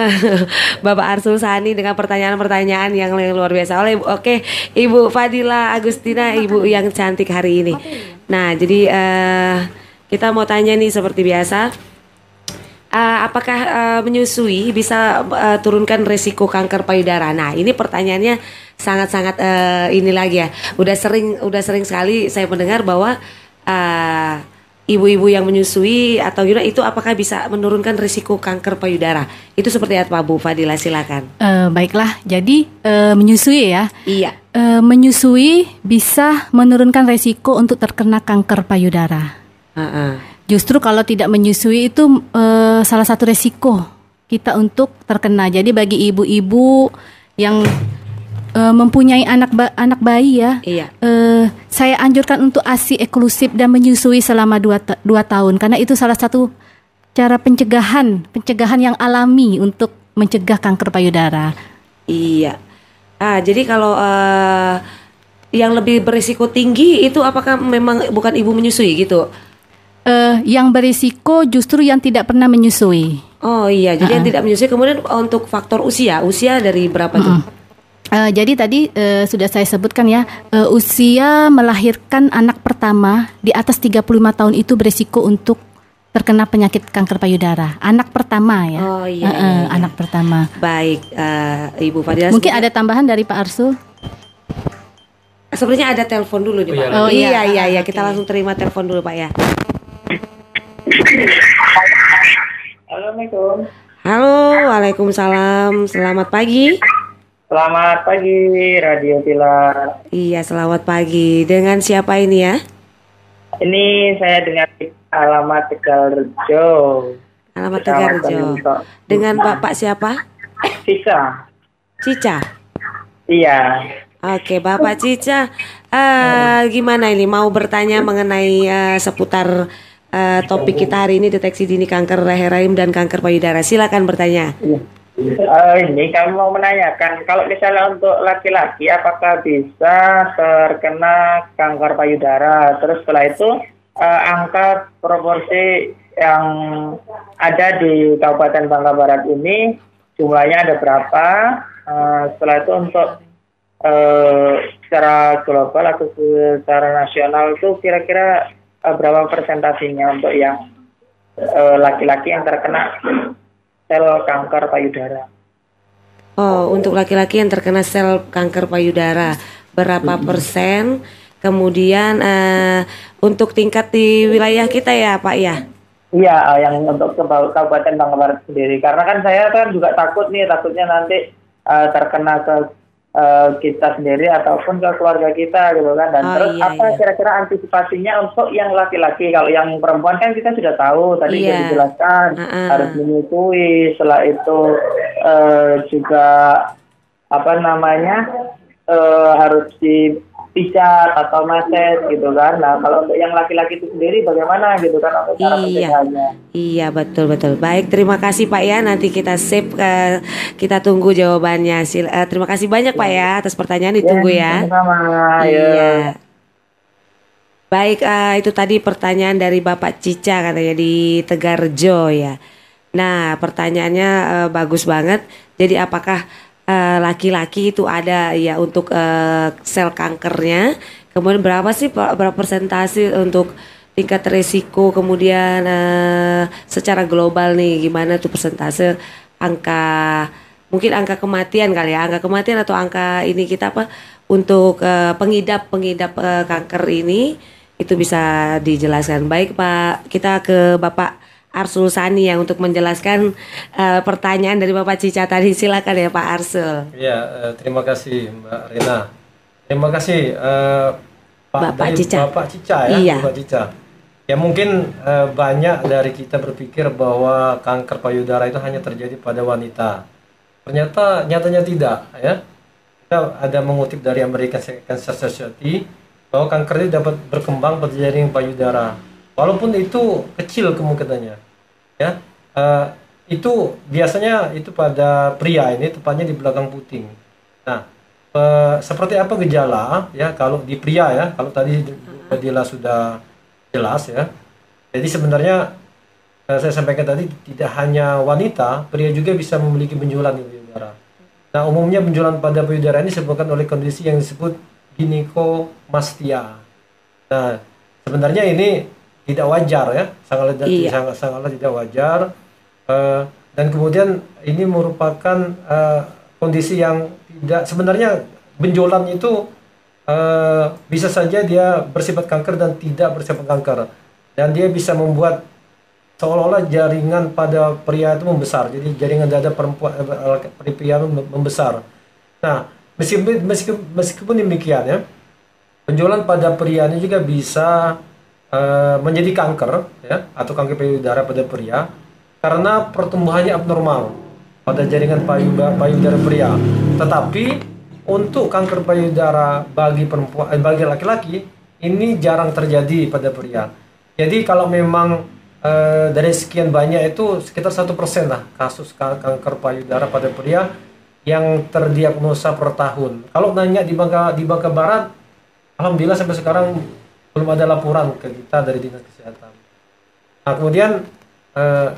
Bapak Arsul Sani dengan pertanyaan-pertanyaan yang luar biasa. Oleh oke Ibu Fadila Agustina Ibu yang cantik hari ini. Nah, jadi eh, kita mau tanya nih seperti biasa Eh, apakah eh, menyusui bisa eh, turunkan resiko kanker payudara? Nah, ini pertanyaannya sangat-sangat eh, ini lagi ya. Udah sering udah sering sekali saya mendengar bahwa eh, ibu-ibu yang menyusui atau gimana itu apakah bisa menurunkan risiko kanker payudara? Itu seperti apa Bu Fadila silakan. Eh, baiklah, jadi eh, menyusui ya. Iya. Eh, menyusui bisa menurunkan resiko untuk terkena kanker payudara. Heeh. Justru kalau tidak menyusui itu eh, salah satu resiko kita untuk terkena. Jadi bagi ibu-ibu yang eh, mempunyai anak ba- anak bayi ya, Iya. eh, saya anjurkan untuk ASI eksklusif dan menyusui selama 2 dua tahun karena itu salah satu cara pencegahan pencegahan yang alami untuk mencegah kanker payudara. Iya. Ah, jadi kalau eh, yang lebih berisiko tinggi itu apakah memang bukan ibu menyusui gitu? Eh, yang berisiko justru yang tidak pernah menyusui. Oh iya, jadi yang tidak menyusui kemudian untuk faktor usia, usia dari berapa tuh? Eh, jadi tadi eh, sudah saya sebutkan ya eh, usia melahirkan anak pertama di atas 35 tahun itu berisiko untuk terkena penyakit kanker payudara. Anak pertama ya. Oh, iya, iya, eh, iya. anak pertama. Baik, eh, Ibu Fadila. Mungkin ada tambahan dari Pak Arsul? Sebenarnya ada telepon dulu nih Oh, Pak. iya. Oh, iya, iya. iya, iya. Oke. Kita langsung terima telepon dulu Pak ya. Assalamualaikum. Halo, Waalaikumsalam. Selamat pagi. Selamat pagi Radio Pilar. Iya, selamat pagi. Dengan siapa ini ya? Ini saya dengan alamat Tegalrejo. Alamat Kecamatan Tegarjo. Lentok. Dengan Bapak siapa? Sisa. Cica. Iya. Oke, Bapak Cica, eh, gimana ini mau bertanya mengenai eh, seputar eh, topik kita hari ini deteksi dini kanker leher rahim dan kanker payudara. Silakan bertanya. Eh, ini kami mau menanyakan kalau misalnya untuk laki-laki apakah bisa terkena kanker payudara? Terus setelah itu eh, angka proporsi yang ada di Kabupaten Bangka Barat ini jumlahnya ada berapa? Eh, setelah itu untuk eh, secara global atau secara nasional itu kira-kira eh, berapa persentasinya untuk yang eh, laki-laki yang terkena sel kanker payudara. Oh, untuk laki-laki yang terkena sel kanker payudara berapa persen? Kemudian eh, untuk tingkat di wilayah kita ya, Pak ya. Iya, eh, yang untuk Kabupaten Bangka Barat sendiri. Karena kan saya kan juga takut nih, takutnya nanti eh, terkena ke eh, kita sendiri ataupun ke keluarga kita gitu kan. Dan Oh, terus iya, apa iya. kira-kira antisipasinya untuk yang laki-laki? Kalau yang perempuan kan kita sudah tahu tadi Iya. sudah dijelaskan Uh-uh. harus menyusui. Setelah itu eh, juga apa namanya eh, harus dipijat atau maset gitu kan. Nah kalau untuk yang laki-laki itu sendiri bagaimana gitu kan untuk cara Iya. pencegahannya? Iya betul betul. Baik terima kasih Pak ya. Nanti kita save eh, kita tunggu jawabannya. Sil- eh, terima kasih banyak Pak ya atas pertanyaan ditunggu ya. Ya. Iya. Baik, eh, itu tadi pertanyaan dari Bapak Cica katanya di Tegarjo ya. Nah, pertanyaannya eh, bagus banget. Jadi apakah eh, laki-laki itu ada ya untuk eh, sel kankernya? Kemudian berapa sih berapa persentase untuk tingkat resiko? Kemudian eh, secara global nih gimana tuh persentase angka mungkin angka kematian kali ya, angka kematian atau angka ini kita apa untuk eh, pengidap eh, kanker ini itu bisa dijelaskan. Baik Pak, kita ke Bapak Arsul Sani yang untuk menjelaskan eh, pertanyaan dari Bapak Cica tadi. Silakan ya Pak Arsul. Ya, eh, terima kasih Mbak Rina. Terima kasih eh, Pak Bapak dari Cica. Bapak Cica ya, Iya. Bapak Cica. Ya mungkin eh, banyak dari kita berpikir bahwa kanker payudara itu hanya terjadi pada wanita. Ternyata nyatanya tidak ya. Kita ada mengutip dari American Cancer Society bahwa kanker itu dapat berkembang pada jaring payudara. Walaupun itu kecil kemungkinannya. Ya. Eh, itu biasanya itu pada pria ini tepatnya di belakang puting. Nah, eh, seperti apa gejala ya kalau di pria ya, kalau tadi Dila sudah jelas ya. Jadi sebenarnya eh, saya sampaikan tadi tidak hanya wanita, pria juga bisa memiliki benjolan di payudara. Nah, umumnya benjolan pada payudara ini disebabkan oleh kondisi yang disebut ginikomastia. Nah, sebenarnya ini tidak wajar ya, sangat Iya. sangat sangatlah tidak wajar. Eh, dan kemudian ini merupakan eh, kondisi yang tidak sebenarnya benjolan itu eh, bisa saja dia bersifat kanker dan tidak bersifat kanker dan dia bisa membuat seolah-olah jaringan pada pria itu membesar jadi jaringan dada perempuan pria itu membesar nah meskipun meskipun, meskipun demikian ya benjolan pada pria ini juga bisa eh, menjadi kanker ya atau kanker payudara pada pria karena pertumbuhannya abnormal pada jaringan payudara, payudara pria. Tetapi untuk kanker payudara bagi perempuan eh, bagi laki-laki ini jarang terjadi pada pria. Jadi kalau memang eh, dari sekian banyak itu sekitar satu persen lah kasus ka- kanker payudara pada pria yang terdiagnosa per tahun. Kalau nanya di Bangka di Bangka Barat, alhamdulillah sampai sekarang belum ada laporan ke kita dari dinas kesehatan. Nah kemudian eh,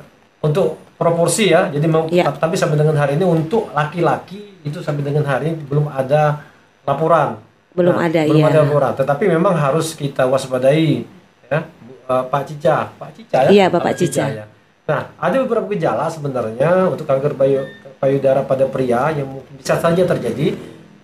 untuk proporsi ya, jadi mau, Iya. tapi sampai dengan hari ini untuk laki-laki itu sampai dengan hari ini belum ada laporan. Belum Nah, ada, belum iya. ada laporan. Tetapi memang harus kita waspadai ya, eh, Pak Cica, Pak Cica ya. Iya, Bapak Cica. ya. Nah, ada beberapa gejala sebenarnya untuk kanker payu, payudara pada pria yang mungkin bisa saja terjadi.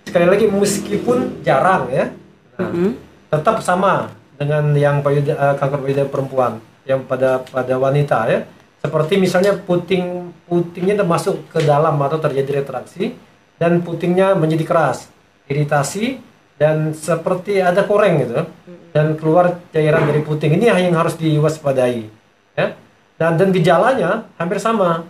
Sekali lagi meskipun jarang ya, nah, Mm-mm. tetap sama dengan yang payudara, kanker payudara perempuan yang pada pada wanita ya. Seperti misalnya puting putingnya masuk ke dalam atau terjadi retraksi dan putingnya menjadi keras, iritasi dan seperti ada koreng gitu dan keluar cairan dari puting. Ini yang harus diwaspadai ya. Dan dan gejalanya hampir sama.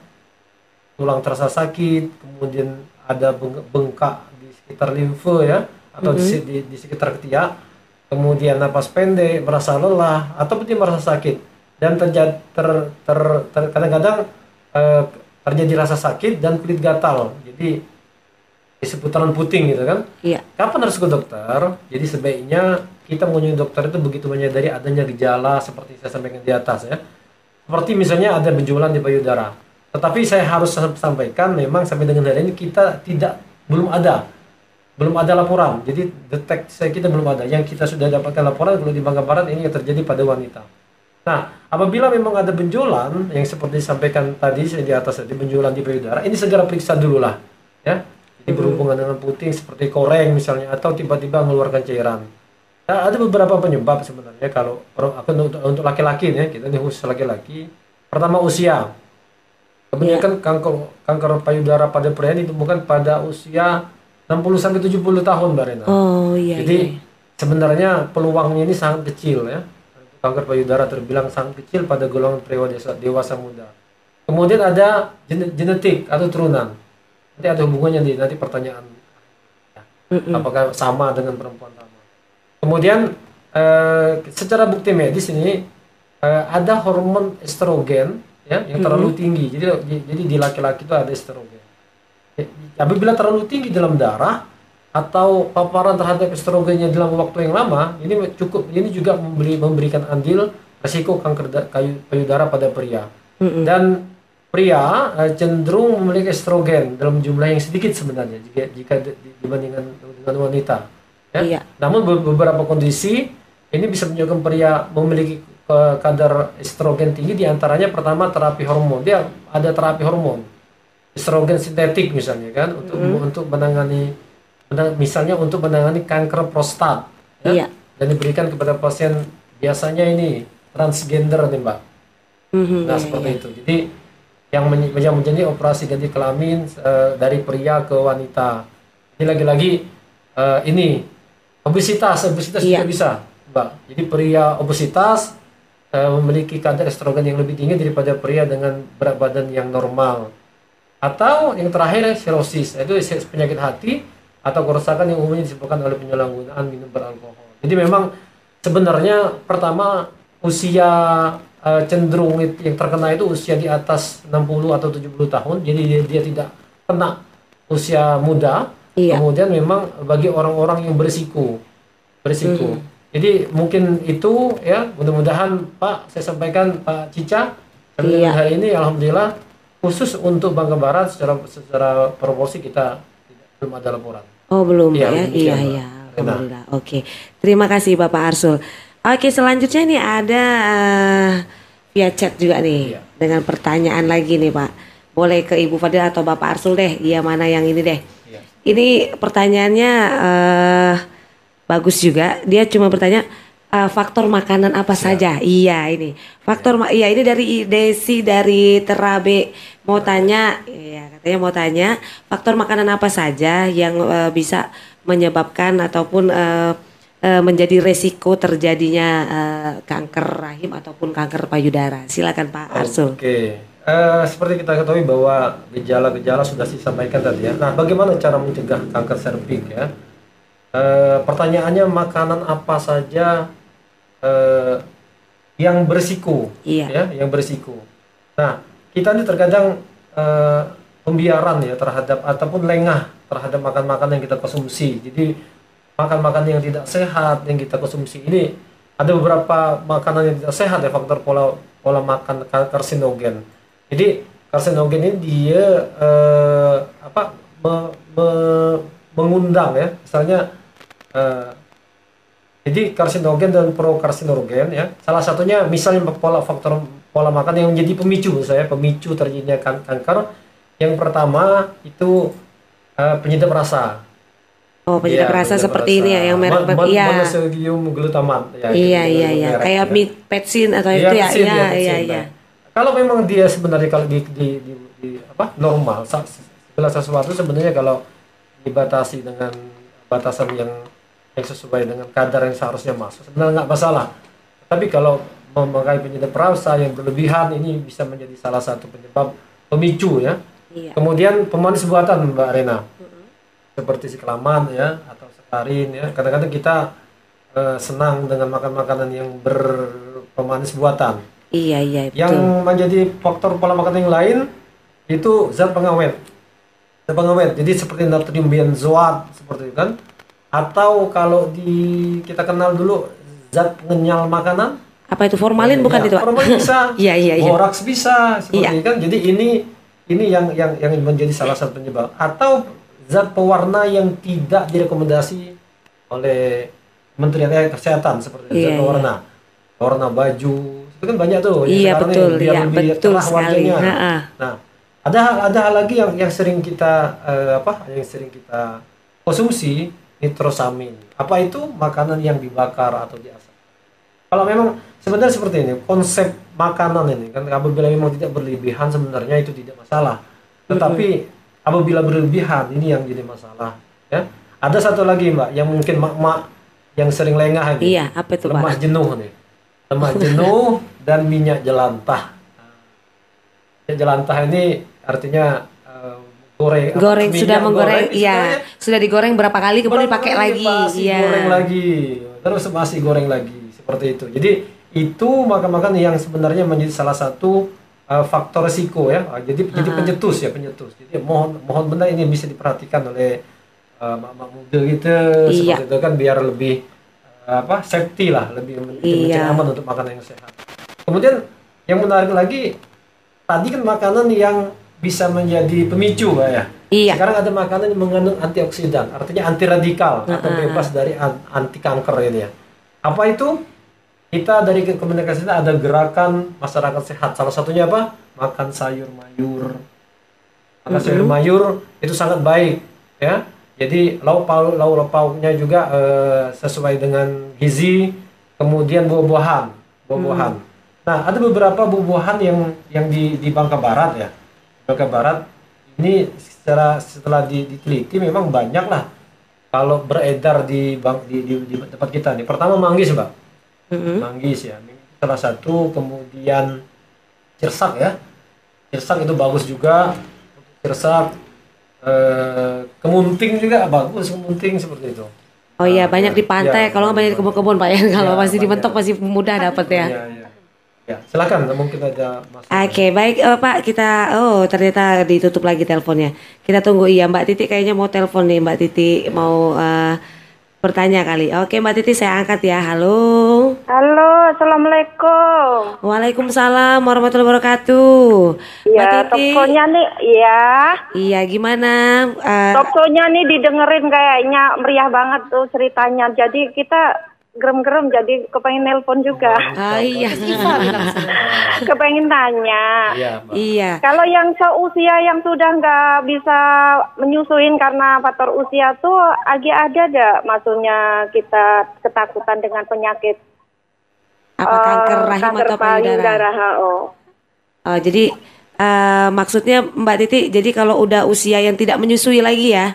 Tulang terasa sakit, kemudian ada beng- bengkak di sekitar limfe ya atau di, di, di sekitar ketiak kemudian napas pendek, merasa lelah, atau dia merasa sakit dan terjadi ter, ter, ter- kadang-kadang eh, terjadi rasa sakit dan kulit gatal. Jadi di seputaran puting gitu kan. Iya. Kapan harus ke dokter? Jadi sebaiknya kita mengunjungi dokter itu begitu menyadari adanya gejala seperti saya sampaikan di atas ya. Seperti misalnya ada benjolan di payudara. Tetapi saya harus sampaikan memang sampai dengan hari ini kita tidak belum ada belum ada laporan. Jadi deteksi kita belum ada. Yang kita sudah dapatkan laporan kalau di Bangka Barat ini yang terjadi pada wanita. Nah, apabila memang ada benjolan yang seperti disampaikan tadi saya di atas tadi benjolan di payudara, ini segera periksa dulu lah, ya. Jadi berhubungan dengan puting seperti koreng misalnya atau tiba-tiba mengeluarkan cairan. Nah, ada beberapa penyebab sebenarnya kalau untuk untuk laki-laki ya, kita ini khusus laki-laki. Pertama usia. Kebanyakan kanker kanker payudara pada pria ini ditemukan pada usia 60 sampai 70 tahun Mbak Rena. Oh iya. Jadi iya. sebenarnya peluangnya ini sangat kecil ya. Kanker payudara terbilang sangat kecil pada golongan pria dewasa, muda. Kemudian ada gene- genetik atau turunan. Nanti ada hubungannya di nanti pertanyaan. Mm-mm. Apakah sama dengan perempuan sama? Kemudian eh, secara bukti medis ini eh, ada hormon estrogen ya yang terlalu tinggi. Jadi jadi di laki-laki itu ada estrogen. Ya, Apabila terlalu tinggi dalam darah atau paparan terhadap estrogennya dalam waktu yang lama, ini cukup ini juga memberi, memberikan andil resiko kanker da- kayu- payudara pada pria. Mm-mm. Dan pria eh, cenderung memiliki estrogen dalam jumlah yang sedikit sebenarnya jika jika di- di- dibandingkan dengan wanita. Ya. Iya. Namun be- beberapa kondisi ini bisa menyebabkan pria memiliki eh, kadar estrogen tinggi di antaranya pertama terapi hormon. Dia ada terapi hormon estrogen sintetik misalnya kan untuk untuk menangani menang- misalnya untuk menangani kanker prostat ya, Iya. dan diberikan kepada pasien biasanya ini transgender nih mbak Mhm, Nah iya, seperti iya. itu. Jadi yang, men- yang menjadi operasi ganti kelamin eh, dari pria ke wanita. Ini lagi-lagi eh, ini obesitas, obesitas Iya. juga bisa, Mbak. Jadi pria obesitas eh, memiliki kadar estrogen yang lebih tinggi daripada pria dengan berat badan yang normal. Atau yang terakhir sirosis, itu penyakit hati atau kerusakan yang umumnya disebabkan oleh penyalahgunaan minum beralkohol. Jadi memang sebenarnya pertama usia eh, cenderung yang terkena itu usia di atas 60 atau 70 tahun. Jadi dia, dia tidak kena usia muda. Iya. Kemudian memang bagi orang-orang yang berisiko, berisiko. Jadi mungkin itu ya mudah-mudahan Pak saya sampaikan Pak Cica Iya. hari ini alhamdulillah khusus untuk Bangka Barat secara secara proporsi kita belum ada laporan. Oh belum Iya, ya? demikian, Iya iya. Rena. Alhamdulillah. Oke. Terima kasih Bapak Arsul. Oke selanjutnya nih ada eh, via chat juga nih Iya. dengan pertanyaan lagi nih Pak. Boleh ke Ibu Fadil atau Bapak Arsul deh. Iya mana yang ini deh. Iya. Ini pertanyaannya eh, bagus juga. Dia cuma bertanya eh, faktor makanan apa saja. Iya ini faktor ma- iya ini dari Desi dari Terabe mau tanya. Iya katanya mau tanya faktor makanan apa saja yang eh, bisa menyebabkan ataupun eh, menjadi resiko terjadinya eh, kanker rahim ataupun kanker payudara. Silakan Pak Arsul. Oke, Eh, seperti kita ketahui bahwa gejala-gejala sudah disampaikan tadi ya. Nah, bagaimana cara mencegah kanker serviks ya? Eh, pertanyaannya makanan apa saja eh, yang berisiko? Iya. Ya, yang berisiko. Nah, kita ini terkadang eh, pembiaran ya terhadap ataupun lengah terhadap makan-makan yang kita konsumsi. Jadi makan-makan yang tidak sehat yang kita konsumsi ini ada beberapa makanan yang tidak sehat ya faktor pola pola makan kar- karsinogen. Jadi karsinogen ini dia eh, apa me- me- mengundang ya misalnya eh, jadi karsinogen dan prokarsinogen ya salah satunya misalnya pola faktor pola makan yang menjadi pemicu saya pemicu terjadinya kan- kanker yang pertama itu eh, penyedap rasa Oh penyedap Iya, rasa penyedap seperti rasa. ini ya yang merek ma- iya. monosodium glutamat ya, Iya iya iya kayak ya. mid petsin atau Iya, itu ya iya ya, iya petsin. iya. Nah, Kalau memang dia sebenarnya kalau di, di, di, di- apa normal segala sesuatu sebenarnya kalau dibatasi dengan batasan yang yang sesuai dengan kadar yang seharusnya masuk sebenarnya nggak masalah. Tapi kalau memakai penyedap rasa yang berlebihan ini bisa menjadi salah satu penyebab pemicu ya. Iya. Kemudian pemanis buatan Mbak Rena seperti siklaman ya atau sekarin ya. Kadang-kadang kita eh, senang dengan makan makanan yang berpemanis buatan. Iya iya Yang betul. menjadi faktor pola makan yang lain itu zat pengawet. Zat pengawet. Jadi seperti natrium benzoat seperti itu kan. Atau kalau di kita kenal dulu zat pengenyal makanan. Apa itu formalin bukan Ya, itu Pak? Formalin bisa. Iya iya iya. Boraks bisa seperti Iya. itu kan. Jadi ini ini yang yang yang menjadi salah satu penyebab atau zat pewarna yang tidak direkomendasi oleh Kementerian eh, Kesehatan seperti Iya, zat iya. pewarna. Warna baju itu kan banyak tuh yang Iya betul iya lebih betul sekali. Ha-ha. Nah, ada hal ada hal lagi yang yang sering kita eh, apa yang sering kita konsumsi nitrosamin. Apa itu makanan yang dibakar atau diasap? Kalau memang sebenarnya seperti ini konsep makanan ini kan apabila memang tidak berlebihan sebenarnya itu tidak masalah. Tetapi apabila berlebihan ini yang jadi masalah. Ya, ada satu lagi mbak yang mungkin mak-mak yang sering lengah ini. Iya apa itu lemah Pak? jenuh nih lemah jenuh dan minyak jelantah minyak jelantah ini artinya goreng Goreng sudah menggoreng goreng, iya. sudah digoreng berapa kali kemudian dipakai lagi masih iya. goreng lagi. Terus masih goreng lagi seperti itu. Jadi itu makan-makan yang sebenarnya menjadi salah satu eh, faktor risiko ya. Ah, jadi jadi penyetus ya penyetus jadi mohon mohon benar ini bisa diperhatikan oleh eh, mak-mak muda gitu Iya. seperti itu kan biar lebih eh, apa safety lah lebih lebih Iya. aman untuk makanan yang sehat. Kemudian yang menarik lagi tadi kan makanan yang bisa menjadi pemicu Mbak ya Iya. sekarang ada makanan yang mengandung antioksidan, artinya anti radikal atau bebas dari an- anti kanker ini ya. Apa itu? Kita dari Kementerian Kesehatan ada gerakan masyarakat sehat. Salah satunya apa? Makan sayur mayur. Makan sayur mayur itu sangat baik ya. Jadi lauk pauk lauk pauknya juga eh, sesuai dengan gizi. Kemudian buah-buahan, buah-buahan. Nah, ada beberapa buah-buahan yang yang di di Bangka Barat ya. Bangka Barat ini secara setelah di- diteliti memang banyak lah kalau beredar di bang di, di, di tempat kita nih. Pertama manggis, Mbak. Manggis ya. Salah satu kemudian cirsak ya. Cirsak itu bagus juga. Cirsak eh, kemunting juga bagus kemunting seperti itu. Oh iya, banyak di pantai. Iya, Kalau banyak di kebun-kebun, Pak ya. Kalau Iya, masih di banyak. mentok masih mudah dapat ya. Iya, iya. Ya, silakan mungkin ada mas. Oke, baik eh, Pak, kita oh ternyata ditutup lagi teleponnya. Kita tunggu iya Mbak Titi kayaknya mau telepon nih Mbak Titi mau eh, bertanya kali. Oke Mbak Titi saya angkat ya. Halo. Halo, assalamualaikum. Waalaikumsalam warahmatullahi wabarakatuh. Mbak Ya, Titi. toksonya nih, ya. Iya gimana? Eh, Toksonya nih didengerin kayaknya meriah banget tuh ceritanya. Jadi kita gerem-gerem jadi kepengen nelpon juga. ah, iya. kepengen tanya. Iya, iya. Kalau yang seusia yang sudah nggak bisa menyusuin karena faktor usia tuh agak ada ada maksudnya kita ketakutan dengan penyakit Apa kanker eh, rahim kanker atau payudara? oh. Oh, jadi eh, maksudnya Mbak Titi, jadi kalau udah usia yang tidak menyusui lagi ya?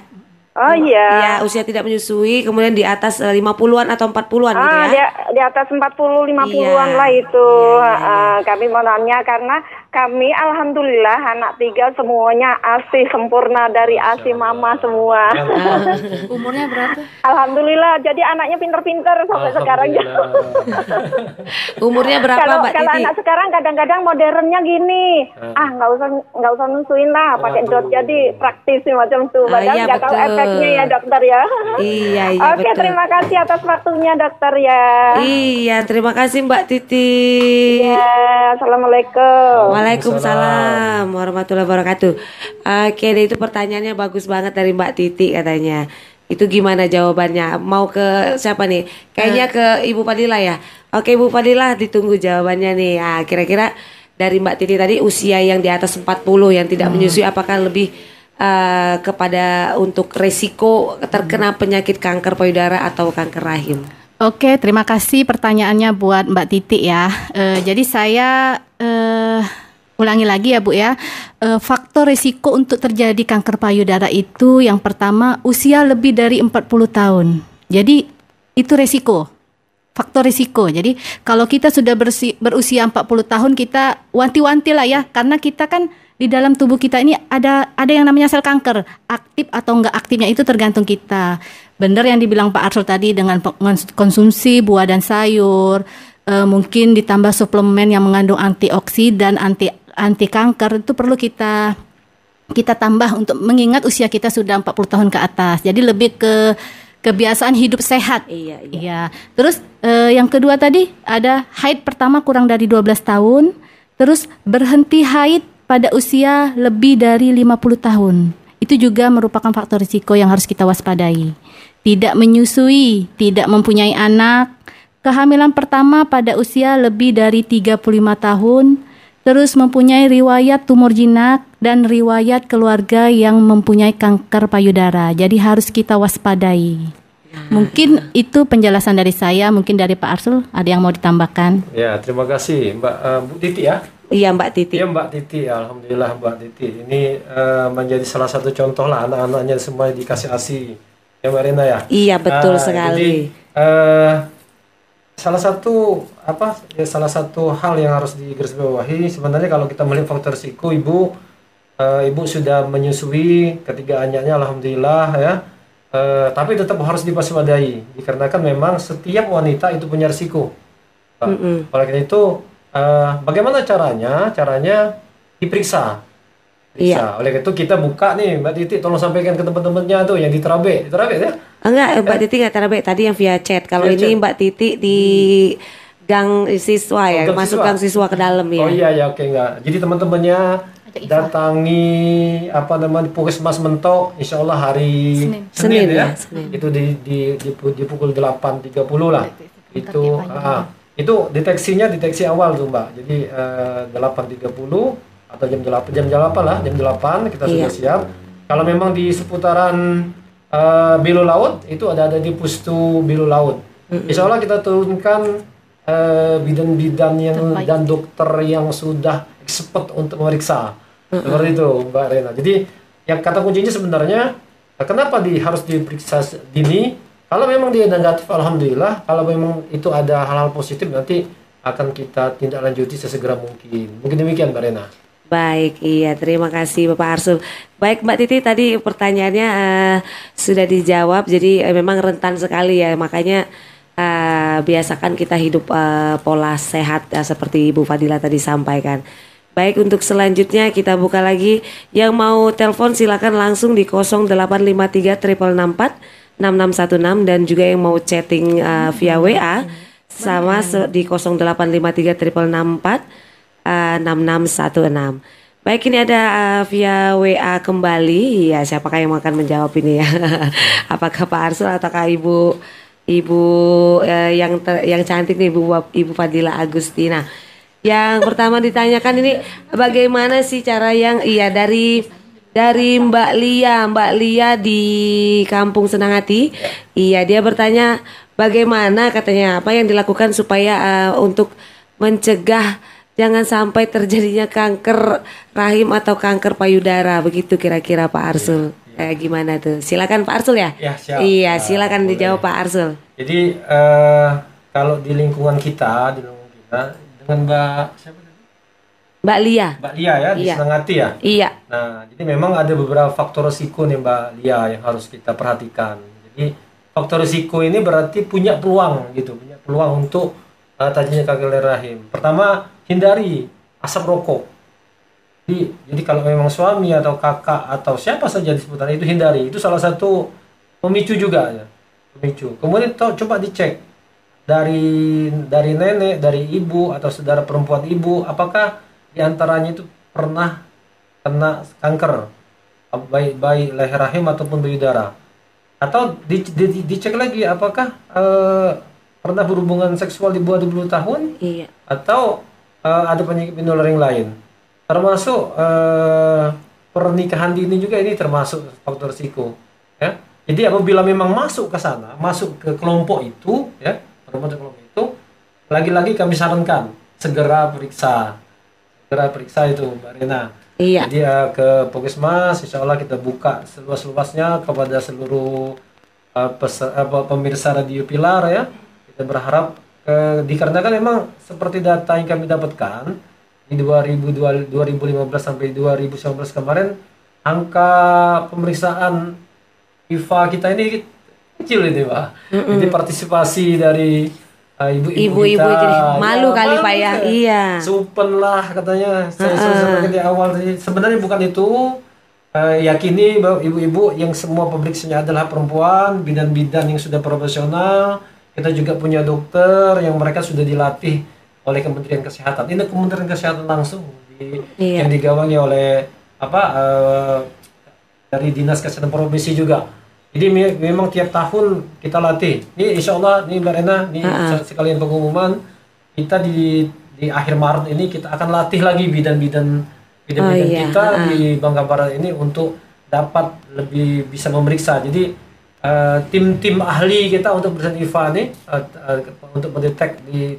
Oh Iya, iya. usia tidak menyusui, kemudian di atas eh, 50-an atau 40-an gitu Ah, ya? di, di atas 40 50-an Iya. lah itu. Iya, iya, iya. Ah, kami mau nanya karena kami alhamdulillah anak tiga semuanya ASI sempurna dari ASI mama semua. Umurnya berapa? alhamdulillah jadi anaknya pinter-pinter sampai sekarang. Alhamdulillah. Umurnya berapa kalau Mbak kalau Titi? anak sekarang kadang-kadang modernnya gini, ah nggak usah nggak usah nusuin lah pakai dot jadi praktis macam tuh. Ah, Padahal iya, nggak tahu betul. efeknya ya dokter ya. Iya, iya Oke betul. terima kasih atas waktunya dokter ya. Iya, terima kasih Mbak Titi. Ya, assalamualaikum. Waalaikumsalam warahmatullahi wabarakatuh. Oke, deh, itu pertanyaannya bagus banget dari Mbak Titi katanya. Itu gimana jawabannya? Mau ke siapa nih? Kayaknya ke Ibu Padilla ya. Oke, Ibu Padilla ditunggu jawabannya nih. Ah, kira-kira dari Mbak Titi tadi usia yang di atas 40 yang tidak menyusui apakah lebih eh, kepada untuk resiko terkena penyakit kanker payudara atau kanker rahim? Oke, terima kasih pertanyaannya buat Mbak Titi ya. Eh, jadi saya eh, ulangi lagi ya Bu ya. Eh, faktor risiko untuk terjadi kanker payudara itu yang pertama usia lebih dari 40 tahun. Jadi itu resiko. Faktor risiko. Jadi kalau kita sudah bersi- berusia 40 tahun kita wanti-wanti lah ya karena kita kan di dalam tubuh kita ini ada ada yang namanya sel kanker aktif atau enggak aktifnya itu tergantung kita benar yang dibilang Pak Arsul tadi dengan konsumsi buah dan sayur eh, mungkin ditambah suplemen yang mengandung antioksidan anti anti kanker itu perlu kita kita tambah untuk mengingat usia kita sudah 40 tahun ke atas jadi lebih ke kebiasaan hidup sehat Iya, iya. Iya. Terus eh, yang kedua tadi ada haid pertama kurang dari 12 tahun, terus berhenti haid pada usia lebih dari 50 tahun. Itu juga merupakan faktor risiko yang harus kita waspadai. Tidak menyusui, tidak mempunyai anak, kehamilan pertama pada usia lebih dari 35 tahun, terus mempunyai riwayat tumor jinak dan riwayat keluarga yang mempunyai kanker payudara. Jadi harus kita waspadai. Mungkin itu penjelasan dari saya, mungkin dari Pak Arsul ada yang mau ditambahkan. Ya, terima kasih Mbak eh, Bu Titi ya. Iya Mbak Titi. Iya Mbak Titi, alhamdulillah Mbak Titi. Ini eh, menjadi salah satu contoh lah anak-anaknya semua dikasih ASI. Ya Mbak Rina ya. Iya betul Ah, sekali. Jadi eh, salah satu apa? Ya, salah satu hal yang harus digarisbawahi sebenarnya kalau kita melihat faktor risiko ibu eh, ibu sudah menyusui ketiga anaknya alhamdulillah ya. Eh, tapi tetap harus diwaspadai dikarenakan memang setiap wanita itu punya risiko. Pak. Oleh karena itu eh, bagaimana caranya? Caranya diperiksa. Periksa. Oleh itu kita buka nih Mbak Titi tolong sampaikan ke teman-temannya tuh yang di Terabe. Terabe ya? Enggak, Mbak Titi nggak terabe tadi yang via chat. Kalau ini chat. Mbak Titi di gang siswa ya, Oh, gang masuk siswa. gang siswa ke dalam ya. Oh iya ya oke enggak. Jadi teman-temannya datangi apa namanya Puskesmas Mentok insya Allah hari Senin. Senin ya. ya, Senin. Itu di di di, di pukul 8.30 lah. Itu ah, itu deteksinya deteksi awal tuh Mbak. Jadi eh, 8.30 atau jam 8 jam 8 lah, jam 8 kita sudah Iya. siap. Kalau memang di seputaran eh, Bilu Laut itu ada ada di Pustu Bilu Laut. Insya Allah kita turunkan eh, bidan-bidan yang Terbaik. dan dokter yang sudah expert untuk memeriksa. Seperti itu, Mbak Rena. Jadi yang kata kuncinya sebenarnya kenapa di harus diperiksa dini? Kalau memang dia negatif, alhamdulillah. Kalau memang itu ada hal-hal positif, nanti akan kita tindak lanjuti sesegera mungkin. Mungkin demikian, Mbak Rena. Baik, iya terima kasih Bapak Arsul. Baik Mbak Titi tadi pertanyaannya eh, sudah dijawab, jadi eh, memang rentan sekali ya, makanya eh, biasakan kita hidup eh, pola sehat ya, seperti Ibu Fadila tadi sampaikan. Baik untuk selanjutnya kita buka lagi, yang mau telepon silakan langsung di 0853 6616 dan juga yang mau chatting eh, via WA sama di 0853 6664 eh, 6616. Baik ini ada eh, via WA kembali. Ya, siapakah yang akan menjawab ini ya? Apakah Pak Arsul ataukah Ibu Ibu eh, yang ter- yang cantik nih Ibu Ibu Fadila Agustina. Yang pertama ditanyakan ini bagaimana sih cara yang iya dari dari Mbak Lia, Mbak Lia di Kampung Senang Hati. Iya, dia bertanya bagaimana katanya apa yang dilakukan supaya eh, untuk mencegah jangan sampai terjadinya kanker rahim atau kanker payudara begitu kira-kira Pak Arsul. Eh, gimana tuh? Silakan Pak Arsul ya? Ya, siap. Iya, Ah, silakan boleh. dijawab Pak Arsul. Jadi eh, kalau di lingkungan kita, di lingkungan kita dengan Mbak siapa tadi? Mbak Lia. Mbak Lia ya Iya. Senang Hati ya. Iya. Nah, jadi memang ada beberapa faktor risiko nih Mbak Lia yang harus kita perhatikan. Jadi faktor risiko ini berarti punya peluang gitu, punya peluang untuk uh, terjadinya kanker rahim. Pertama, hindari asap rokok. Jadi, jadi kalau memang suami atau kakak atau siapa saja di seputar itu hindari. Itu salah satu pemicu juga ya. Pemicu. Kemudian to- coba dicek dari dari nenek, dari ibu atau saudara perempuan ibu, apakah di antaranya itu pernah kena kanker baik baik leher rahim ataupun payudara atau di- di- dicek lagi apakah eh, pernah berhubungan seksual di bawah 20 tahun? Iya. atau eh, ada penyakit menular yang lain? Termasuk eh, pernikahan dini juga ini termasuk faktor risiko ya. Jadi apabila memang masuk ke sana masuk ke kelompok itu ya kelompok kelompok itu lagi-lagi kami sarankan segera periksa segera periksa itu Mbak Rena. Iya. jadi eh, ke Puskesmas insya Allah kita buka seluas-luasnya kepada seluruh eh, pes- apa, pemirsa radio Pilar ya kita berharap eh, dikarenakan memang seperti data yang kami dapatkan di 2002 2015 sampai 2019 kemarin angka pemeriksaan IVA kita ini kecil ini pak. Jadi partisipasi dari uh, ibu-ibu Ibu-ibu kita, jadi malu kali, Pak, ya. Iya. Supen lah katanya. Saya saya sampaikan di awal. Sebenarnya bukan itu. Eh, yakini bahwa ibu-ibu yang semua pemeriksanya adalah perempuan bidan-bidan yang sudah profesional kita juga punya dokter yang mereka sudah dilatih oleh Kementerian Kesehatan ini Kementerian Kesehatan langsung di, Iya. yang digawangi oleh apa eh, dari dinas kesehatan provinsi juga jadi me- memang tiap tahun kita latih ini insya Allah nih Mbak Rena ini se- sekalian pengumuman kita di di akhir Maret ini kita akan latih lagi bidan-bidan bidan-bidan Oh, iya. kita Ha-ha. di Bangka Barat ini untuk dapat lebih bisa memeriksa jadi eh, tim-tim ahli kita untuk bersama IVA nih eh, eh, untuk mendetek di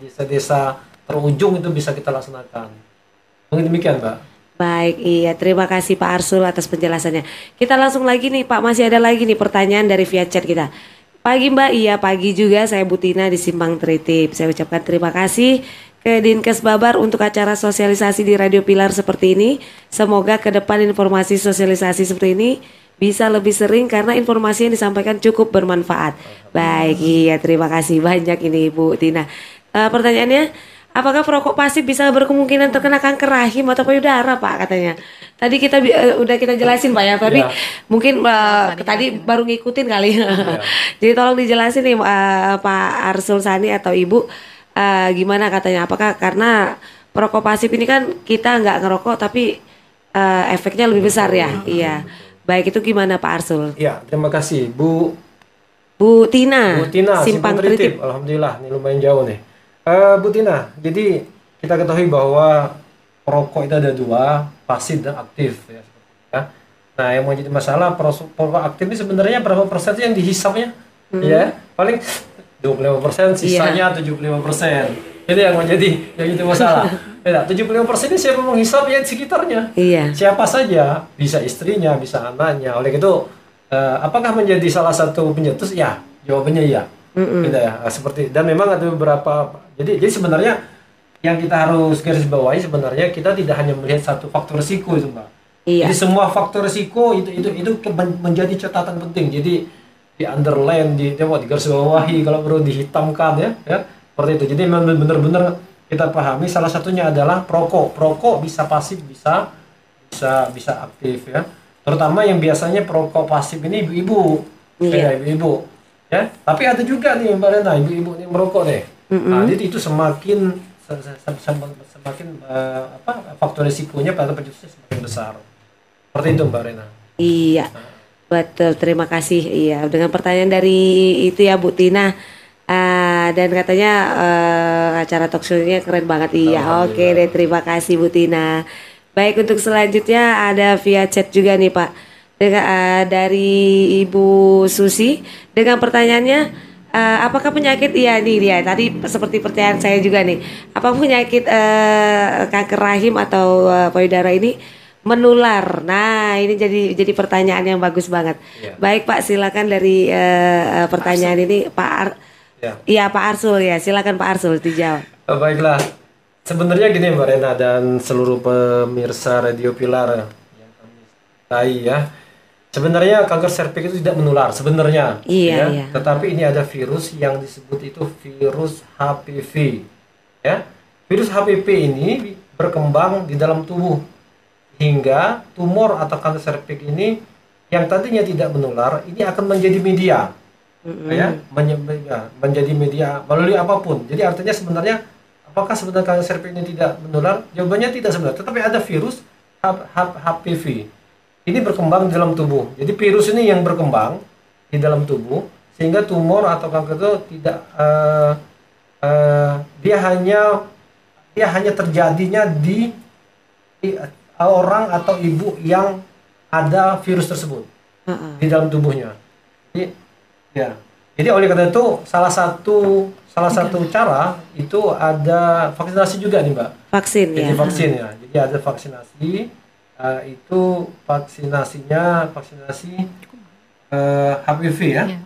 desa-desa terujung itu bisa kita laksanakan mungkin demikian Mbak Baik, iya terima kasih Pak Arsul atas penjelasannya. Kita langsung lagi nih Pak, masih ada lagi nih pertanyaan dari via chat kita. Pagi Mbak, iya pagi juga saya Butina di Simpang Tritip. Saya ucapkan terima kasih ke Dinkes Babar untuk acara sosialisasi di Radio Pilar seperti ini. Semoga ke depan informasi sosialisasi seperti ini bisa lebih sering karena informasi yang disampaikan cukup bermanfaat. Baik, iya terima kasih banyak ini Ibu Tina. Eh, pertanyaannya, Apakah perokok pasif bisa berkemungkinan terkena kanker rahim atau payudara, Pak? Katanya. Tadi kita eh, udah kita jelasin, Pak ya. Tapi Iya. mungkin eh, tadi baru ngikutin kali. Jadi tolong dijelasin nih eh, Pak Arsul Sani atau Ibu eh, gimana katanya? Apakah karena perokok pasif ini kan kita nggak ngerokok tapi eh, efeknya lebih besar ya? Iya. Baik itu gimana Pak Arsul? ya terima kasih Bu Bu Tina, Bu Tina, Tritip. Tritip. Alhamdulillah, ini lumayan jauh nih. Eh, Bu Tina, jadi kita ketahui bahwa perokok itu ada dua, pasif dan aktif. Ya, ya. Nah, yang menjadi masalah pros- perokok aktif ini sebenarnya berapa persen sih yang dihisapnya? Ya, paling 25% sisanya 75%. Ini yang menjadi yang itu masalah. Ya, 75% ini siapa menghisap ya di sekitarnya. Iya. Siapa saja, bisa istrinya, bisa anaknya. Oleh itu eh, apakah menjadi salah satu pencetus? Ya, jawabannya iya. Gitu ya, seperti dan memang ada beberapa jadi jadi sebenarnya yang kita harus garis bawahi sebenarnya kita tidak hanya melihat satu faktor risiko itu, Mbak. Iya. Jadi semua faktor risiko itu itu itu menjadi catatan penting. Jadi di underline di di garis bawahi kalau perlu dihitamkan ya ya seperti itu. Jadi memang benar-benar kita pahami salah satunya adalah perokok. Perokok bisa pasif bisa bisa bisa aktif ya. Terutama yang biasanya perokok pasif ini ibu-ibu. Iya. Ya, ibu-ibu. Ya, tapi ada juga nih Mbak Rena, ibu-ibu yang merokok deh. Nah, jadi itu semakin se- se- se- sem- semakin eh, apa faktor risikonya pada pencetusnya semakin besar. Seperti itu Mbak Rena. Iya, betul. Terima kasih. Iya, dengan pertanyaan dari itu ya Bu Tina. Ah, dan katanya eh, acara talk show-nya keren banget. Iya, oke deh. Terima kasih Bu Tina. Baik untuk selanjutnya ada via chat juga nih Pak. Dengan, eh, dari Ibu Susi dengan pertanyaannya eh, apakah penyakit iya nih dia tadi seperti pertanyaan saya juga nih apa penyakit eh, kanker rahim atau eh, payudara ini menular. Nah, ini jadi jadi pertanyaan yang bagus banget. Iya. Baik Pak, silakan dari eh, pertanyaan ini Pak Ar Ya. Iya Pak Arsul ya, silakan Pak Arsul dijawab. Oh, baiklah. Sebenarnya gini Mbak Rena dan seluruh pemirsa Radio Pilar yang kami cintai ya. Sebenarnya kanker serviks itu tidak menular sebenarnya. Iya, ya. iya. Tetapi ini ada virus yang disebut itu virus HPV. Ya. Virus HPV ini berkembang di dalam tubuh hingga tumor atau kanker serviks ini yang tadinya tidak menular ini akan menjadi media ya menye- menjadi media melalui apa pun. Jadi artinya sebenarnya apakah sebenarnya kanker ini tidak menular? Jawabannya tidak sebenarnya. Tetapi ada virus HPV ini berkembang di dalam tubuh. Jadi virus ini yang berkembang di dalam tubuh sehingga tumor atau kanker itu tidak eh, eh, dia hanya dia hanya terjadinya di, di orang atau ibu yang ada virus tersebut Heeh. di dalam tubuhnya. Jadi, ya. Jadi oleh karena itu salah satu salah satu cara itu ada vaksinasi juga nih mbak. Vaksin Jadi ya. vaksin ya. Jadi ada vaksinasi eh, itu vaksinasinya vaksinasi eh, HPV ya. Ya.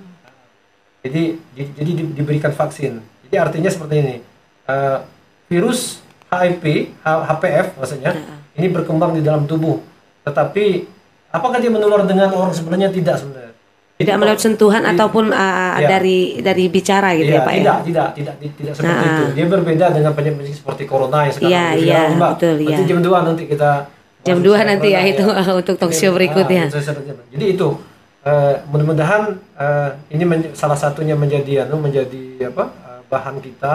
Jadi jadi, jadi di- diberikan vaksin. Jadi artinya seperti ini. Eh, virus HIV, H- HPV maksudnya, ini berkembang di dalam tubuh. Tetapi apakah dia menular dengan orang sebenarnya tidak sebenarnya? Tidak melalui sentuhan ataupun uh, Iya. dari dari bicara gitu Iya, ya Pak tidak, ya. tidak, tidak, tidak, tidak seperti Nah. itu. Dia berbeda dengan penyakit seperti corona yang sekarang Iya, iya, betul, Nanti iya. jam 2 nanti kita Jam bahas 2 soal nanti ya corona, itu untuk talk show Ini, berikutnya. ah, saya- Jadi itu eh, mudah-mudahan eh, ini men- salah satunya menjadi anu menjadi apa eh, bahan kita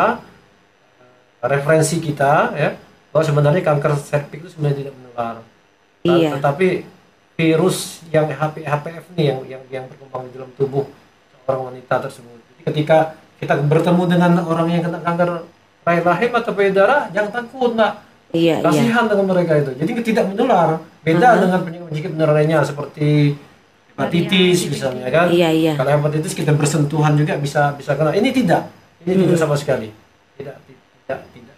eh, referensi kita ya bahwa sebenarnya kanker serviks itu sebenarnya tidak menular. Nah, Iya. Tetapi virus yang HP, HPV ini yang yang yang berkembang di dalam tubuh seorang wanita tersebut. Jadi ketika kita bertemu dengan orang yang kena kanker rahim rahim atau payudara, jangan takut, nak. Iya, iya. Kasihan dengan mereka itu. Jadi tidak menular. Beda dengan penyakit-penyakit menular lainnya seperti hepatitis misalnya kan. Iya, iya. Kalau hepatitis kita bersentuhan juga bisa bisa kena. Ini tidak. Ini tidak sama sekali. Tidak tidak tidak. tidak.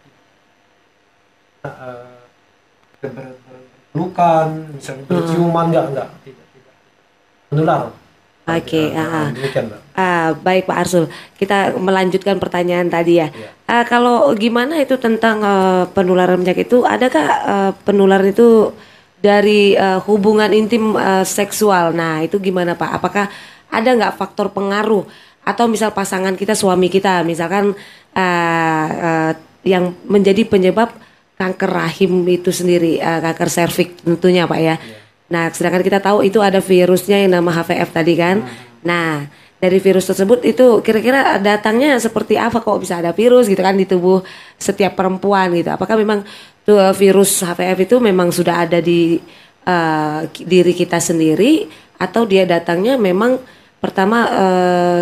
Nah, eh, berpelukan, misalnya berciuman enggak enggak tidak tidak. Menular. Oke, Nah, ah, ah. Ah, baik Pak Arsul, kita melanjutkan pertanyaan tadi ya. Iya. Ah, kalau gimana itu tentang eh, penularan penyakit itu, adakah eh, penularan itu dari eh, hubungan intim eh, seksual? Nah, itu gimana Pak? Apakah ada nggak faktor pengaruh atau misal pasangan kita, suami kita, misalkan eh, eh, yang menjadi penyebab kanker rahim itu sendiri, eh, kanker serviks tentunya Pak ya. Nah, sedangkan kita tahu itu ada virusnya yang nama HVF tadi kan. Nah, dari virus tersebut itu kira-kira datangnya seperti apa kok bisa ada virus gitu kan di tubuh setiap perempuan gitu. Apakah memang tuh virus HVF itu memang sudah ada di eh, ki- diri kita sendiri atau dia datangnya memang pertama eh,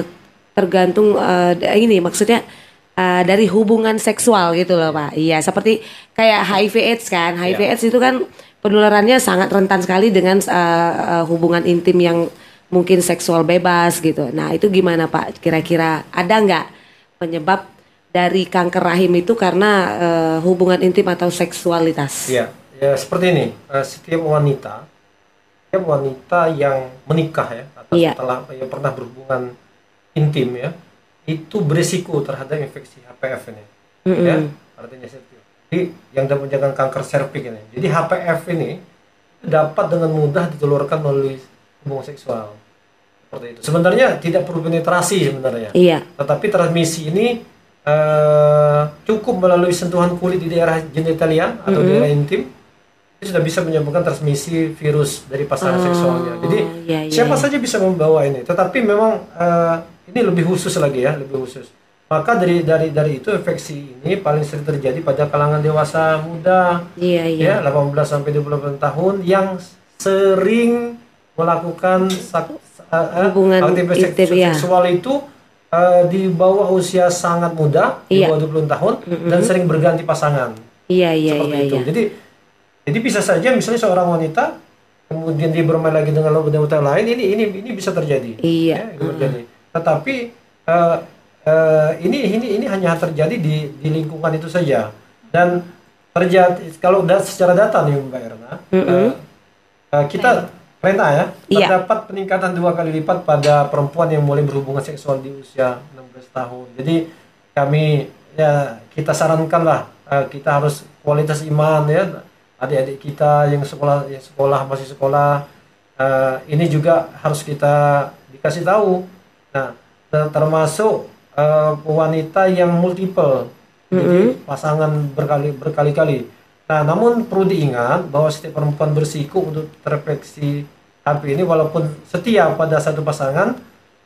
tergantung eh, da- ini maksudnya eh, dari hubungan seksual gitu loh Pak. Iya, seperti kayak HIV AIDS kan. HIV Iya. AIDS itu kan penularannya sangat rentan sekali dengan eh, eh, hubungan intim yang mungkin seksual bebas gitu. Nah, itu gimana Pak? Kira-kira ada nggak penyebab dari kanker rahim itu karena eh, hubungan intim atau seksualitas. Iya, ya seperti ini. Setiap wanita, setiap wanita yang menikah ya atau Iya. setelah yang pernah berhubungan intim ya, itu berisiko terhadap infeksi HPV ini. Mm-mm. Ya, artinya itu. Jadi yang dapat menjaga kanker serviks ini. Jadi HPV ini dapat dengan mudah ditelurkan melalui hubungan seksual. Seperti itu. Sebenarnya tidak perlu penetrasi sebenarnya. Iya. Tetapi transmisi ini eh, cukup melalui sentuhan kulit di daerah genitalia atau Mhm. daerah intim itu sudah bisa menyebabkan transmisi virus dari pasangan Oh, seksualnya. Jadi iya, iya, siapa iya. saja bisa membawa ini. Tetapi memang eh, ini lebih khusus lagi ya, lebih khusus. Maka dari dari dari itu infeksi ini paling sering terjadi pada kalangan dewasa muda Iya, iya. ya 18 sampai 28 tahun yang sering melakukan sak, Hubungan aktivitas intim, ya. seksual itu eh, di bawah usia sangat muda Iya. di bawah 20 tahun dan sering berganti pasangan Iya, iya, seperti iya, itu. iya. Jadi jadi bisa saja misalnya seorang wanita kemudian dia bermain lagi dengan wanita lain ini ini ini bisa terjadi. Iya. Ya, terjadi. Tetapi eh, eh, ini ini ini hanya terjadi di di lingkungan itu saja dan terjadi kalau da, secara data nih Mbak Erna eh, eh, kita Rena ya Iya. terdapat peningkatan dua kali lipat pada perempuan yang mulai berhubungan seksual di usia 16 tahun. Jadi kami ya kita sarankan lah eh, kita harus kualitas iman ya adik-adik kita yang sekolah yang sekolah masih sekolah eh, ini juga harus kita dikasih tahu. Nah ter- termasuk eh, wanita yang multiple jadi pasangan berkali berkali-kali. Nah, namun perlu diingat bahwa setiap perempuan berisiko untuk terinfeksi HP ini walaupun setia pada satu pasangan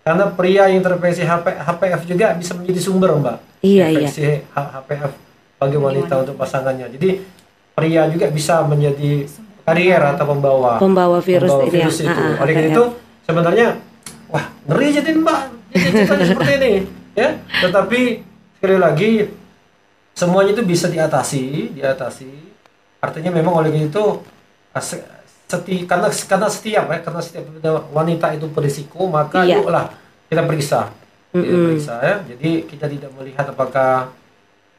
karena pria yang terinfeksi HP, HPV juga bisa menjadi sumber, Mbak. Iya, infeksi H- HPV bagi wanita untuk pasangannya. Jadi pria juga bisa menjadi karier atau pembawa Pembawa virus pembawa ini ya. virus itu. Ah, ah, Oleh karena HPV. itu sebenarnya wah ngeri jadi Mbak. Jadi ceritanya seperti ini, ya. Tetapi sekali lagi semuanya itu bisa diatasi, diatasi. Artinya memang oleh itu se- seti karena karena setiap ya karena setiap wanita itu berisiko maka Iya. yuklah kita periksa, kita Mm-mm. periksa ya. Jadi kita tidak melihat apakah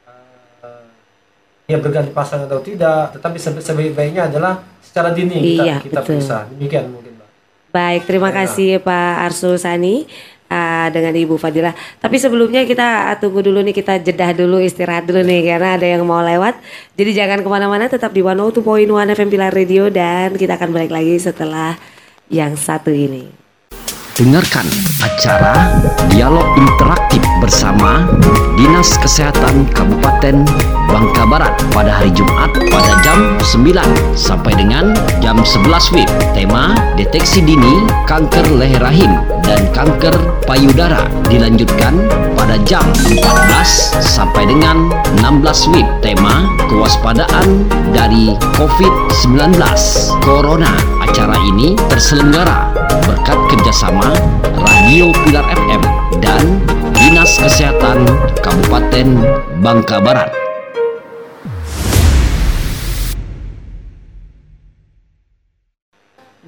eh, dia berganti pasangan atau tidak, tetapi sebaik-baiknya adalah secara dini kita Iya, kita betul. periksa. Demikian mungkin. Baik, terima Ya. kasih Pak Arsul Sani uh, dengan Ibu Fadila. Tapi sebelumnya kita tunggu dulu nih, kita jedah dulu, istirahat dulu nih karena ada yang mau lewat. Jadi jangan ke mana-mana, tetap di 102.1 FM Pilar Radio dan kita akan balik lagi setelah yang satu ini. Dengarkan acara Dialog Interaktif bersama Dinas Kesehatan Kabupaten Bangka Barat pada hari Jumat pada jam 9 sampai dengan jam 11 WIB. Tema deteksi dini kanker leher rahim dan kanker payudara dilanjutkan pada jam 14 sampai dengan 16 WIB. Tema kewaspadaan dari COVID-19 Corona. Acara ini terselenggara berkat kerjasama Radio Pilar FM dan Dinas Kesehatan Kabupaten Bangka Barat.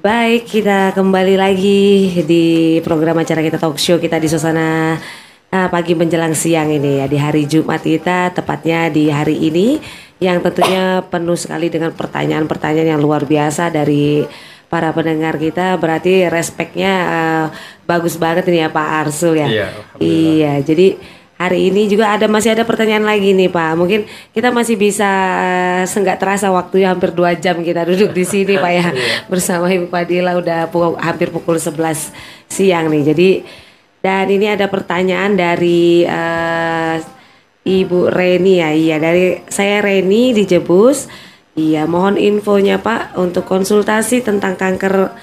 Baik, kita kembali lagi di program acara kita talk show kita di suasana ah, pagi menjelang siang ini ya di hari Jumat kita tepatnya di hari ini yang tentunya penuh sekali dengan pertanyaan-pertanyaan yang luar biasa dari para pendengar kita berarti respeknya ah, bagus banget ini ya Pak Arsul ya. Iya, Iya, jadi hari ini juga ada masih ada pertanyaan lagi nih Pak. Mungkin kita masih bisa eh, senggak terasa waktunya hampir dua jam kita duduk di sini Pak ya bersama Ibu Fadila udah pu- hampir pukul 11 siang nih. Jadi dan ini ada pertanyaan dari eh, Ibu Reni ya. Iya, dari saya Reni di Jebus. Iya, mohon infonya Pak untuk konsultasi tentang kanker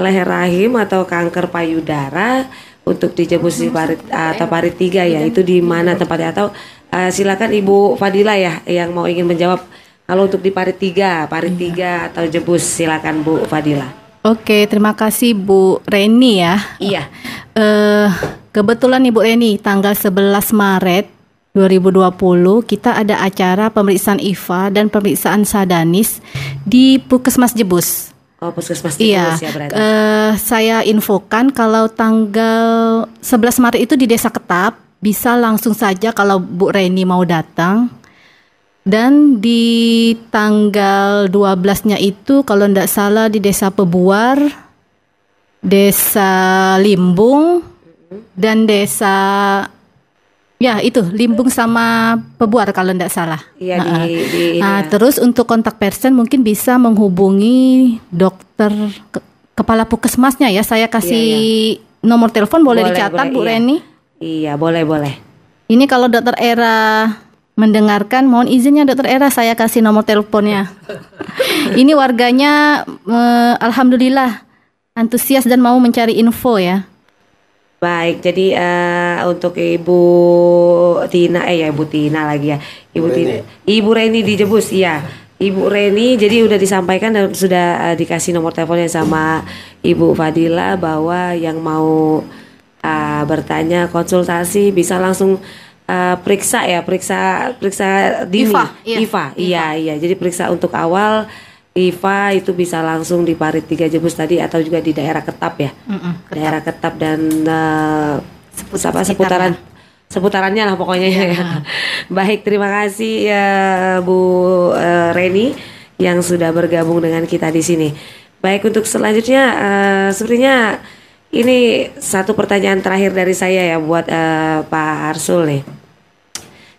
leher rahim atau kanker payudara untuk di Jebus di parit atau parit tiga ya. Itu di mana tempatnya atau eh, silakan Ibu Fadila ya yang mau ingin menjawab. Kalau untuk di parit tiga, parit tiga atau Jebus silakan Bu Fadila. Oke, terima kasih Bu Reni ya. Iya. Eh, kebetulan Ibu Reni tanggal 11 Maret 2020 kita ada acara pemeriksaan IVA dan pemeriksaan sadanis di Puskesmas Jebus. Oh, puskesmas Iya, ya berarti. eh, saya infokan kalau tanggal 11 Maret itu di Desa Ketap bisa langsung saja kalau Bu Reni mau datang. Dan di tanggal 12-nya itu kalau tidak salah di Desa Pebuar, Desa Limbung, dan Desa Ya itu Limbung sama Pebuar kalau tidak salah. Iya, di- Nah, di- ini nah, ya. terus untuk kontak person mungkin bisa menghubungi dokter ke- kepala puskesmasnya ya. Saya kasih nomor telepon boleh, Boleh, dicatat boleh, Bu iya. Reni. Iya, boleh, boleh. Ini kalau dokter Era mendengarkan, mohon izinnya dokter Era saya kasih nomor teleponnya. Ini warganya eh, alhamdulillah antusias dan mau mencari info ya. Baik, jadi eh, untuk Ibu Tina, eh ya Ibu Tina lagi ya, Ibu Ibu Tina, Ibu Reni di Jebus, iya. Ibu Reni, jadi udah disampaikan dan sudah eh, dikasih nomor teleponnya sama Ibu Fadila bahwa yang mau eh, bertanya konsultasi bisa langsung eh, periksa ya, periksa periksa dini. IFA, iya. Iya iya. Jadi periksa untuk awal IFA itu bisa langsung di Parit 3 Jebus tadi atau juga di daerah Ketap ya daerah Ketap dan eh, sepu- apa, seputaran seputarannya lah pokoknya ya. Baik, terima kasih ya Bu eh, Reni yang sudah bergabung dengan kita di sini. Baik, untuk selanjutnya eh, sepertinya ini satu pertanyaan terakhir dari saya ya buat eh, Pak Arsul nih.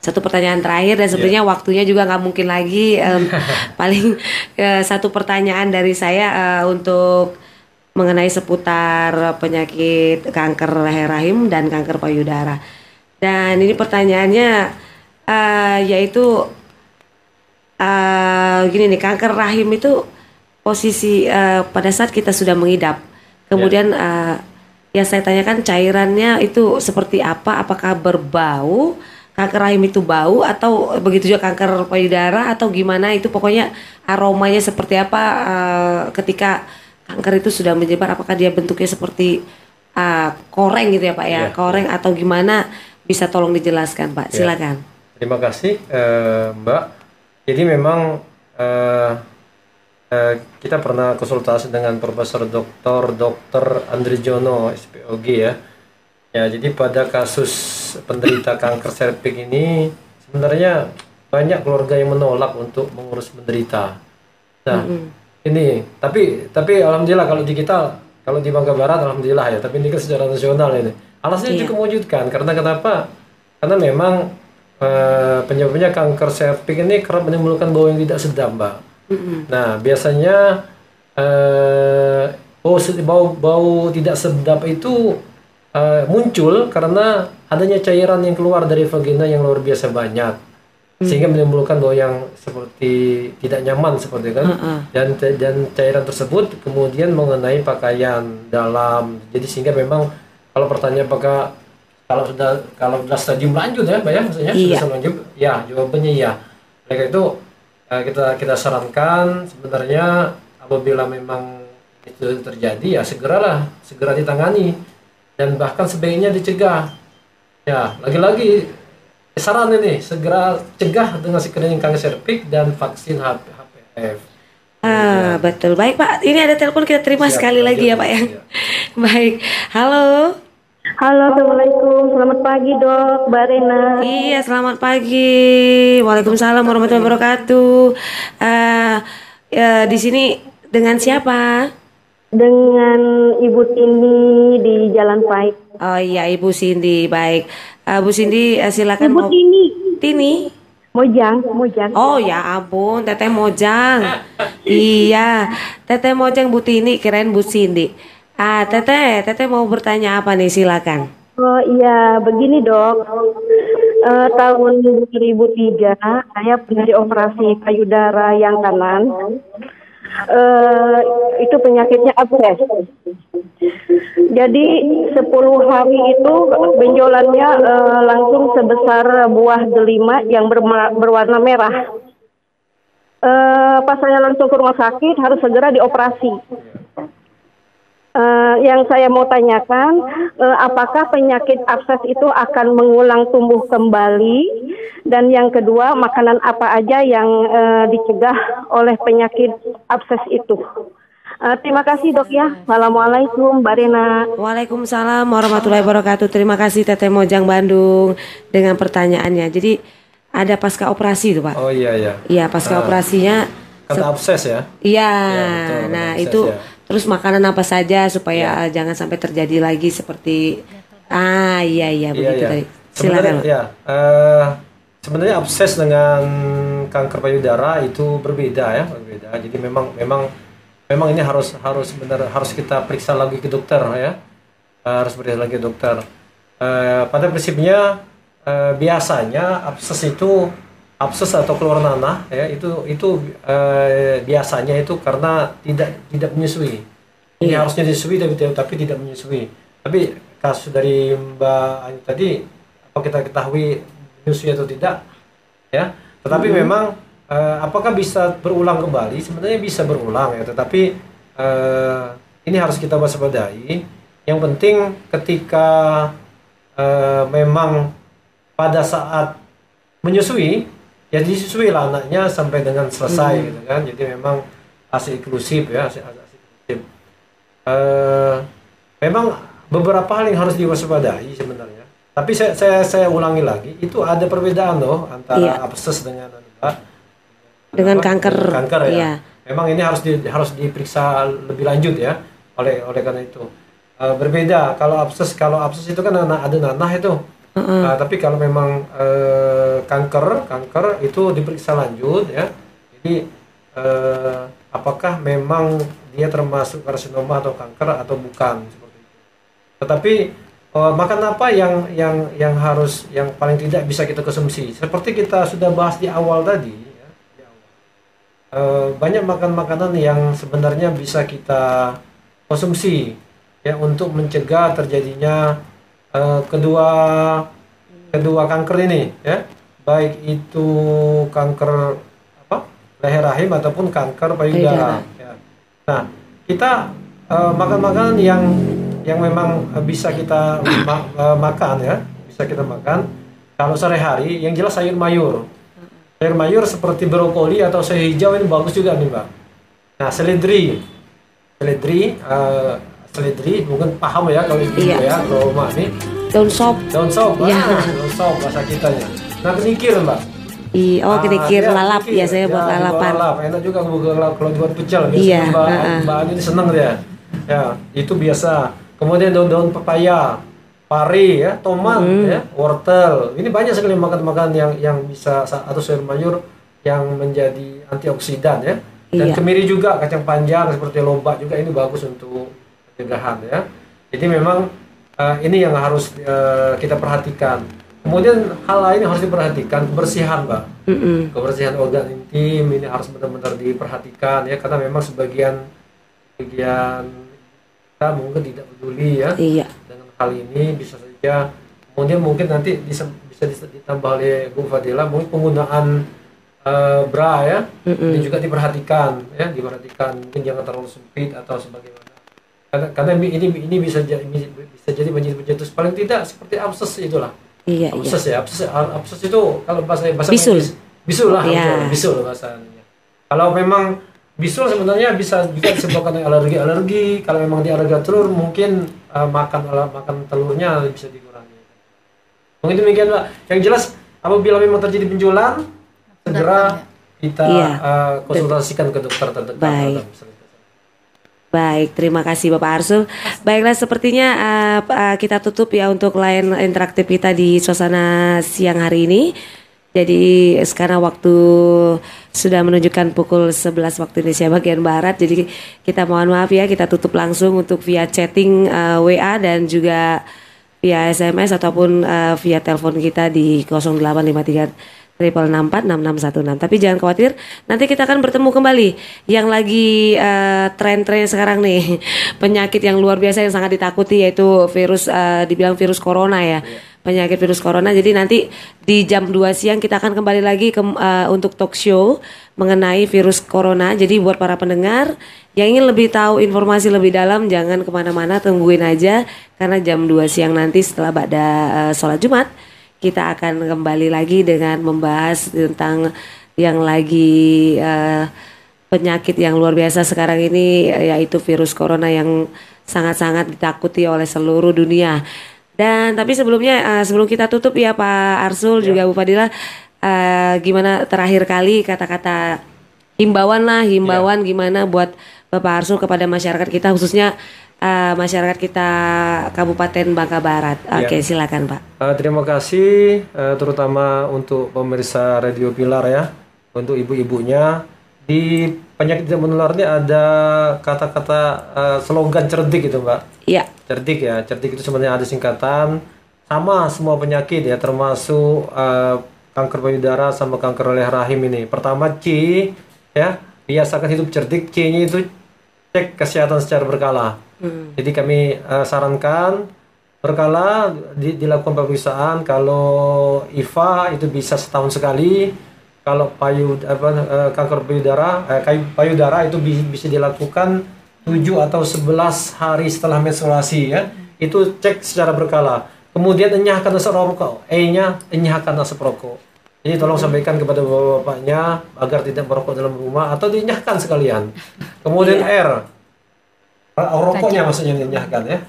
Satu pertanyaan terakhir dan sebenarnya waktunya juga nggak mungkin lagi em, paling eh, satu pertanyaan dari saya eh, untuk mengenai seputar penyakit kanker leher rahim dan kanker payudara. Dan ini pertanyaannya eh, yaitu eh, gini nih kanker rahim itu posisi eh, pada saat kita sudah mengidap, kemudian eh, yang saya tanyakan cairannya itu seperti apa? Apakah berbau? Kanker rahim itu bau atau begitu juga kanker payudara atau gimana? Itu pokoknya aromanya seperti apa eh, ketika kanker itu sudah menyebar? Apakah dia bentuknya seperti eh, koreng gitu ya Pak ya? Iya. Koreng atau gimana? Bisa tolong dijelaskan Pak? Iya. Silakan. Terima kasih eh, Mbak. Jadi memang eh, eh, kita pernah konsultasi dengan Profesor Dr. Dr. Andri Jono SPOG ya. Ya, jadi pada kasus penderita kanker serviks ini sebenarnya banyak keluarga yang menolak untuk mengurus penderita. Nah, ini tapi tapi alhamdulillah kalau di kita kalau di Bangka Barat alhamdulillah ya, tapi ini kan secara nasional ini. Alasannya Iya. cukup mewujudkan karena kenapa? Karena memang eh, penyebabnya kanker serviks ini kerap menimbulkan bau yang tidak sedap, Mbak. Nah, biasanya eh, bau bau bau tidak sedap itu eh, muncul karena adanya cairan yang keluar dari vagina yang luar biasa banyak. Sehingga menimbulkan bau yang seperti tidak nyaman seperti kan. Dan dan cairan tersebut kemudian mengenai pakaian dalam. Jadi sehingga memang kalau pertanyaan apakah kalau sudah kalau sudah stadium lanjut ya Mbak ya maksudnya? Iya. sudah lanjut? Ya jawabannya oleh karena itu eh, kita kita sarankan sebenarnya apabila memang itu terjadi ya segeralah segera ditangani dan bahkan sebaiknya dicegah ya lagi-lagi saran ini segera cegah dengan screening kanker serviks dan vaksin HP HPV Ah, betul. Baik, Pak. Ini ada telepon kita terima Siap, sekali lagi ya, Pak ya. siap. Baik. Halo. Halo, Assalamualaikum. Selamat pagi, Dok. Mbak Rena. Iya, selamat pagi. Waalaikumsalam warahmatullahi wabarakatuh. Eh, ya, di sini dengan siapa? Dengan Ibu Tini di Jalan Pahit. Oh iya, Ibu Cindy. Baik. Eh, Bu Cindy, eh, silakan Ibu mau- Tini. Tini. Mojang, Mojang. Oh ya ampun, Teteh Mojang. iya, Teteh Mojang Bu Tini, keren Bu Cindy. Ah, Teteh, Teteh mau bertanya apa nih? Silakan. Oh iya, begini dok. Eh, tahun 2003 saya pernah dioperasi payudara yang kanan. Eh, itu penyakitnya abses. Jadi 10 hari itu benjolannya eh, langsung sebesar buah delima yang berwarna merah. Eh, pas saya langsung ke rumah sakit harus segera dioperasi. Eh, yang saya mau tanyakan, eh, apakah penyakit abses itu akan mengulang tumbuh kembali? Dan yang kedua, makanan apa aja yang eh, dicegah oleh penyakit abses itu? Eh, terima kasih dok ya. Assalamualaikum Mbak Rena. Waalaikumsalam warahmatullahi wabarakatuh. Terima kasih Teteh Mojang Bandung dengan pertanyaannya. Jadi ada pasca operasi itu Pak. Oh iya iya. Iya pasca Ah. operasinya. Kata abses ya. Iya. betul, nah abses itu ya. Terus makanan apa saja supaya eh, jangan sampai terjadi lagi seperti ah iya iya begitu tadi. Sebenarnya Silakan. ya. eh, sebenarnya abses dengan kanker payudara itu berbeda ya, berbeda. Jadi memang memang memang ini harus harus benar harus kita periksa lagi ke dokter ya. Eh, harus periksa lagi ke dokter. Eh, pada prinsipnya eh, biasanya abses itu abses atau keluar nanah ya itu itu eh, biasanya itu karena tidak tidak menyusui. Ini harusnya disusui tapi tapi tidak menyusui. Tapi kasus dari Mbak Ayu tadi apa kita ketahui menyusui atau tidak ya. Tetapi memang eh, apakah bisa berulang kembali? Sebenarnya bisa berulang ya, tetapi eh, ini harus kita waspadai. Yang penting ketika eh, memang pada saat menyusui ya disusui lah anaknya sampai dengan selesai Hmm. gitu kan. Jadi memang ASI inklusif ya, ASI, ASI inklusif. Eh, memang beberapa hal yang harus diwaspadai sebenarnya. Tapi saya, saya saya ulangi lagi, itu ada perbedaan loh antara Iya. abses dengan Mbak. Dengan apa? kanker, kanker ya. iya. Memang ini harus di, harus diperiksa lebih lanjut ya oleh oleh karena itu. Eh, berbeda kalau abses kalau abses itu kan ada nanah itu. Eh, tapi kalau memang eh, kanker kanker itu diperiksa lanjut ya. Jadi eh, apakah memang dia termasuk karsinoma atau kanker atau bukan seperti itu. Tetapi eh, makan apa yang yang yang harus yang paling tidak bisa kita konsumsi? Seperti kita sudah bahas di awal tadi, ya, banyak makan makanan yang sebenarnya bisa kita konsumsi ya untuk mencegah terjadinya eh, kedua kedua kanker ini ya. Baik itu kanker apa leher rahim ataupun kanker payudara. Ya. Nah kita eh, makan makanan yang yang memang eh, bisa kita ma- eh, makan ya. Bisa kita makan. Kalau sehari-hari yang jelas sayur mayur. Sayur mayur seperti brokoli atau sayur hijau ini bagus juga nih mbak. Nah seledri. Seledri eh, seledri mungkin paham ya kalau ibu Iya. ya kalau mbak ini Daun sop. daun sop Iya. ah, daun sop bahasa kitanya nah kenikir mbak I, oh Ah, kenikir iya, lalap ya saya buat Ya, lalapan. lalap enak juga kalau kalau buat pecel Iya, mbak ah, ah. mbak Ani ini seneng dia ya itu biasa kemudian daun-daun pepaya pari ya tomat Hmm. ya wortel ini banyak sekali makan-makan yang yang bisa atau sayur mayur yang menjadi antioksidan ya dan Iya. kemiri juga kacang panjang seperti lobak juga ini bagus untuk pencegahan ya. Jadi memang eh, ini yang harus eh, kita perhatikan. Kemudian hal lain yang harus diperhatikan kebersihan mbak. Mm-mm. kebersihan organ intim ini harus benar-benar diperhatikan ya. Karena memang sebagian sebagian kita mungkin tidak peduli ya. Iya. dengan hal ini bisa saja. Kemudian mungkin nanti bisa bisa ditambah oleh Bu Fadila mungkin penggunaan eh, bra ya. Mm-mm. ini juga diperhatikan ya. Diperhatikan mungkin jangan terlalu sempit atau sebagaimana karena karena ini ini bisa jadi bisa jadi menjadi menjadi paling tidak seperti abses itulah. Iya, iya. abses ya abses abses itu kalau bahasa bahasa Bisul. medis, bisul lah Iya. betul, bisul bahasanya. Kalau memang bisul sebenarnya bisa bisa disebabkan oleh alergi alergi kalau memang dia alergi telur mungkin eh, makan ala- makan telurnya bisa dikurangi. Mungkin demikian pak. Yang jelas apabila memang terjadi benjolan segera kita Iya. eh, konsultasikan ke dokter terdekat Baik. terima kasih Bapak Arsul. Baiklah, sepertinya uh, uh, kita tutup ya untuk lain interaktif kita di suasana siang hari ini. Jadi sekarang waktu sudah menunjukkan pukul 11 waktu Indonesia bagian Barat. Jadi kita mohon maaf ya, kita tutup langsung untuk via chatting uh, WA dan juga via SMS ataupun uh, via telepon kita di 0853 triple enam empat enam enam satu enam. Tapi jangan khawatir, nanti kita akan bertemu kembali. Yang lagi eh, tren-tren sekarang nih penyakit yang luar biasa yang sangat ditakuti yaitu virus eh, dibilang virus corona ya. Penyakit virus corona. Jadi nanti di jam 2 siang kita akan kembali lagi ke, eh, untuk talk show mengenai virus corona. Jadi buat para pendengar yang ingin lebih tahu informasi lebih dalam jangan ke mana-mana tungguin aja karena jam 2 siang nanti setelah pada eh, sholat Jumat kita akan kembali lagi dengan membahas tentang yang lagi eh, penyakit yang luar biasa sekarang ini yaitu virus corona yang sangat-sangat ditakuti oleh seluruh dunia. Dan tapi sebelumnya uh, sebelum kita tutup ya Pak Arsul ya. juga Bu Fadila uh, gimana terakhir kali kata-kata himbauan lah himbauan ya. gimana buat Bapak Arsul kepada masyarakat kita khususnya uh, masyarakat kita Kabupaten Bangka Barat. Ya. Oke, ya. silakan Pak. Uh, terima kasih uh, terutama untuk pemirsa Radio Pilar ya, untuk ibu-ibunya di penyakit tidak menular ini ada kata-kata uh, slogan cerdik itu Mbak. Iya. Cerdik ya, cerdik itu sebenarnya ada singkatan sama semua penyakit ya termasuk uh, kanker payudara sama kanker leher rahim ini. Pertama C ya, biasakan hidup cerdik. C-nya itu cek kesehatan secara berkala. Hmm. Jadi kami uh, sarankan berkala di, dilakukan pemeriksaan kalau IVA itu bisa setahun sekali kalau payu apa uh, kanker payudara uh, payudara itu bisa, bisa dilakukan 7 atau 11 hari setelah menstruasi ya. Itu cek secara berkala. Kemudian enyahkan asap rokok. E-nya enyahkan asap rokok. Jadi tolong sampaikan kepada bapak-bapaknya agar tidak merokok dalam rumah atau dinyahkan sekalian. Kemudian R rokoknya maksudnya dinyahkan ya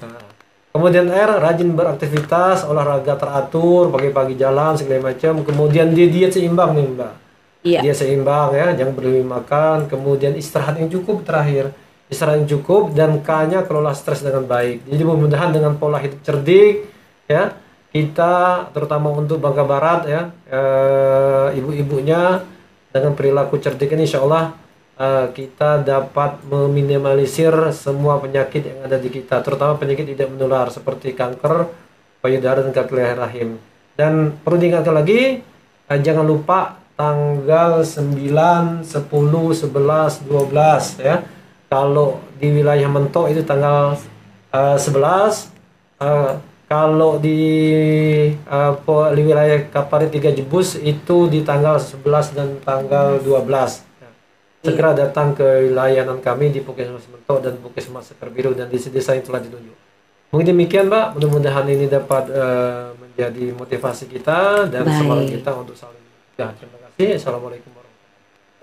Kemudian R rajin beraktivitas, olahraga teratur, pagi-pagi jalan segala macam. Kemudian dia diet seimbang nih mbak. Iya. Dia seimbang ya, jangan berlebih makan, kemudian istirahat yang cukup terakhir. Istirahat yang cukup dan kanya kelola stres dengan baik. Jadi mudah-mudahan dengan pola hidup cerdik ya, kita terutama untuk Bangka Barat ya, e, ibu-ibunya dengan perilaku cerdik ini insya Allah e, kita dapat meminimalisir semua penyakit yang ada di kita, terutama penyakit tidak menular seperti kanker payudara dan kanker rahim. Dan perlu diingatkan lagi, e, jangan lupa tanggal 9, 10, 11, 12 ya. Kalau di wilayah Mentok itu tanggal uh, 11 uh, kalau di uh, di wilayah Kapari Tiga Jebus itu di tanggal 11 dan tanggal 12. Segera datang ke layanan kami di Puskesmas Mentok dan Puskesmas Sekar Biru dan di desa yang telah ditunjuk. Mungkin demikian Mbak, mudah-mudahan ini dapat uh, menjadi motivasi kita dan semangat kita untuk saling ya, terima Assalamualaikum warahmatullahi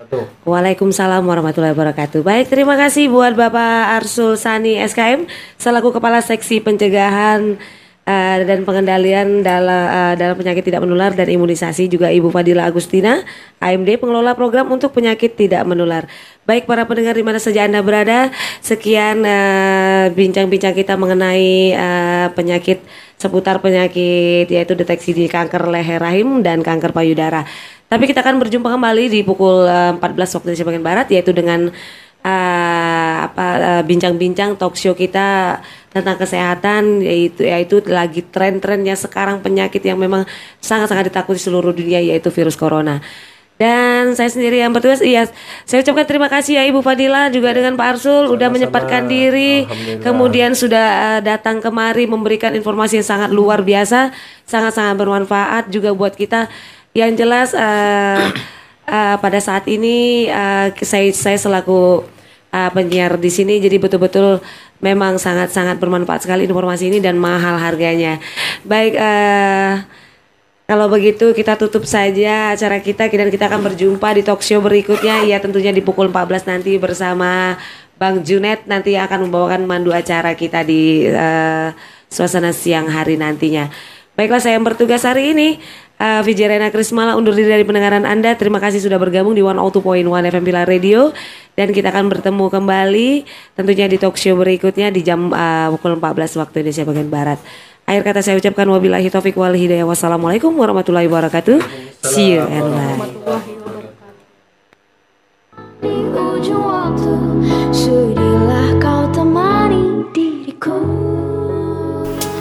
wabarakatuh. Waalaikumsalam warahmatullahi wabarakatuh. Baik, terima kasih buat Bapak Arsul Sani SKM selaku Kepala Seksi Pencegahan uh, dan Pengendalian dalam uh, dalam penyakit tidak menular dan imunisasi juga Ibu Fadila Agustina AMD pengelola program untuk penyakit tidak menular. Baik para pendengar di mana saja Anda berada, sekian eh, bincang-bincang uh, kita mengenai uh, penyakit seputar penyakit yaitu deteksi di kanker leher rahim dan kanker payudara. Tapi kita akan berjumpa kembali di pukul 14 eh, waktu Indonesia bagian barat yaitu dengan uh, apa uh, bincang-bincang talk show kita tentang kesehatan yaitu yaitu lagi tren-trennya sekarang penyakit yang memang sangat-sangat ditakuti seluruh dunia yaitu virus corona. Dan saya sendiri yang bertugas, iya, saya ucapkan terima kasih ya Ibu Fadila juga dengan Pak Arsul udah menyempatkan diri, kemudian sudah uh, datang kemari memberikan informasi yang sangat luar biasa, sangat-sangat bermanfaat juga buat kita. Yang jelas uh, uh, pada saat ini uh, saya saya selaku uh, penyiar di sini jadi betul-betul memang sangat-sangat bermanfaat sekali informasi ini dan mahal harganya. Baik uh, kalau begitu kita tutup saja acara kita dan kita akan berjumpa di talk show berikutnya ya tentunya di pukul 14 nanti bersama Bang Junet nanti akan membawakan mandu acara kita di uh, suasana siang hari nantinya. Baiklah saya yang bertugas hari ini uh, Vijarena Krismala undur diri dari pendengaran Anda. Terima kasih sudah bergabung di 102.1 FM Pilar Radio dan kita akan bertemu kembali tentunya di talk show berikutnya di jam uh, pukul 14 waktu Indonesia bagian barat. Akhir kata saya ucapkan wabillahi taufik wal hidayah. Wassalamualaikum warahmatullahi wabarakatuh. See you and bye. Sudilah kau temani diriku.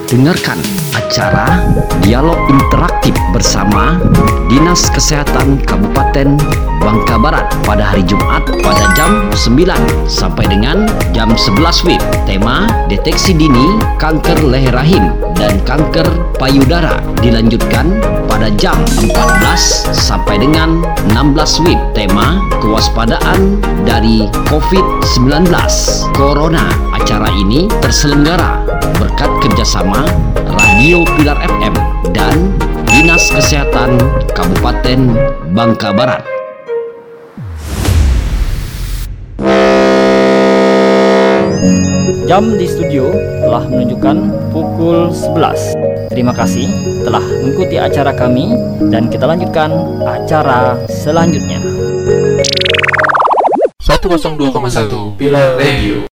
Dengarkan acara Dialog Interaktif bersama Dinas Kesehatan Kabupaten Bangka Barat pada hari Jumat pada jam 9 sampai dengan jam 11 WIB. Tema deteksi dini kanker leher rahim dan kanker payudara dilanjutkan pada jam 14 sampai dengan 16 WIB. Tema kewaspadaan dari COVID-19 Corona. Acara ini terselenggara berkat kerjasama Radio Pilar FM, dan Dinas Kesehatan Kabupaten Bangka Barat. Jam di studio telah menunjukkan pukul 11. Terima kasih telah mengikuti acara kami dan kita lanjutkan acara selanjutnya. 102,1 Pilar Radio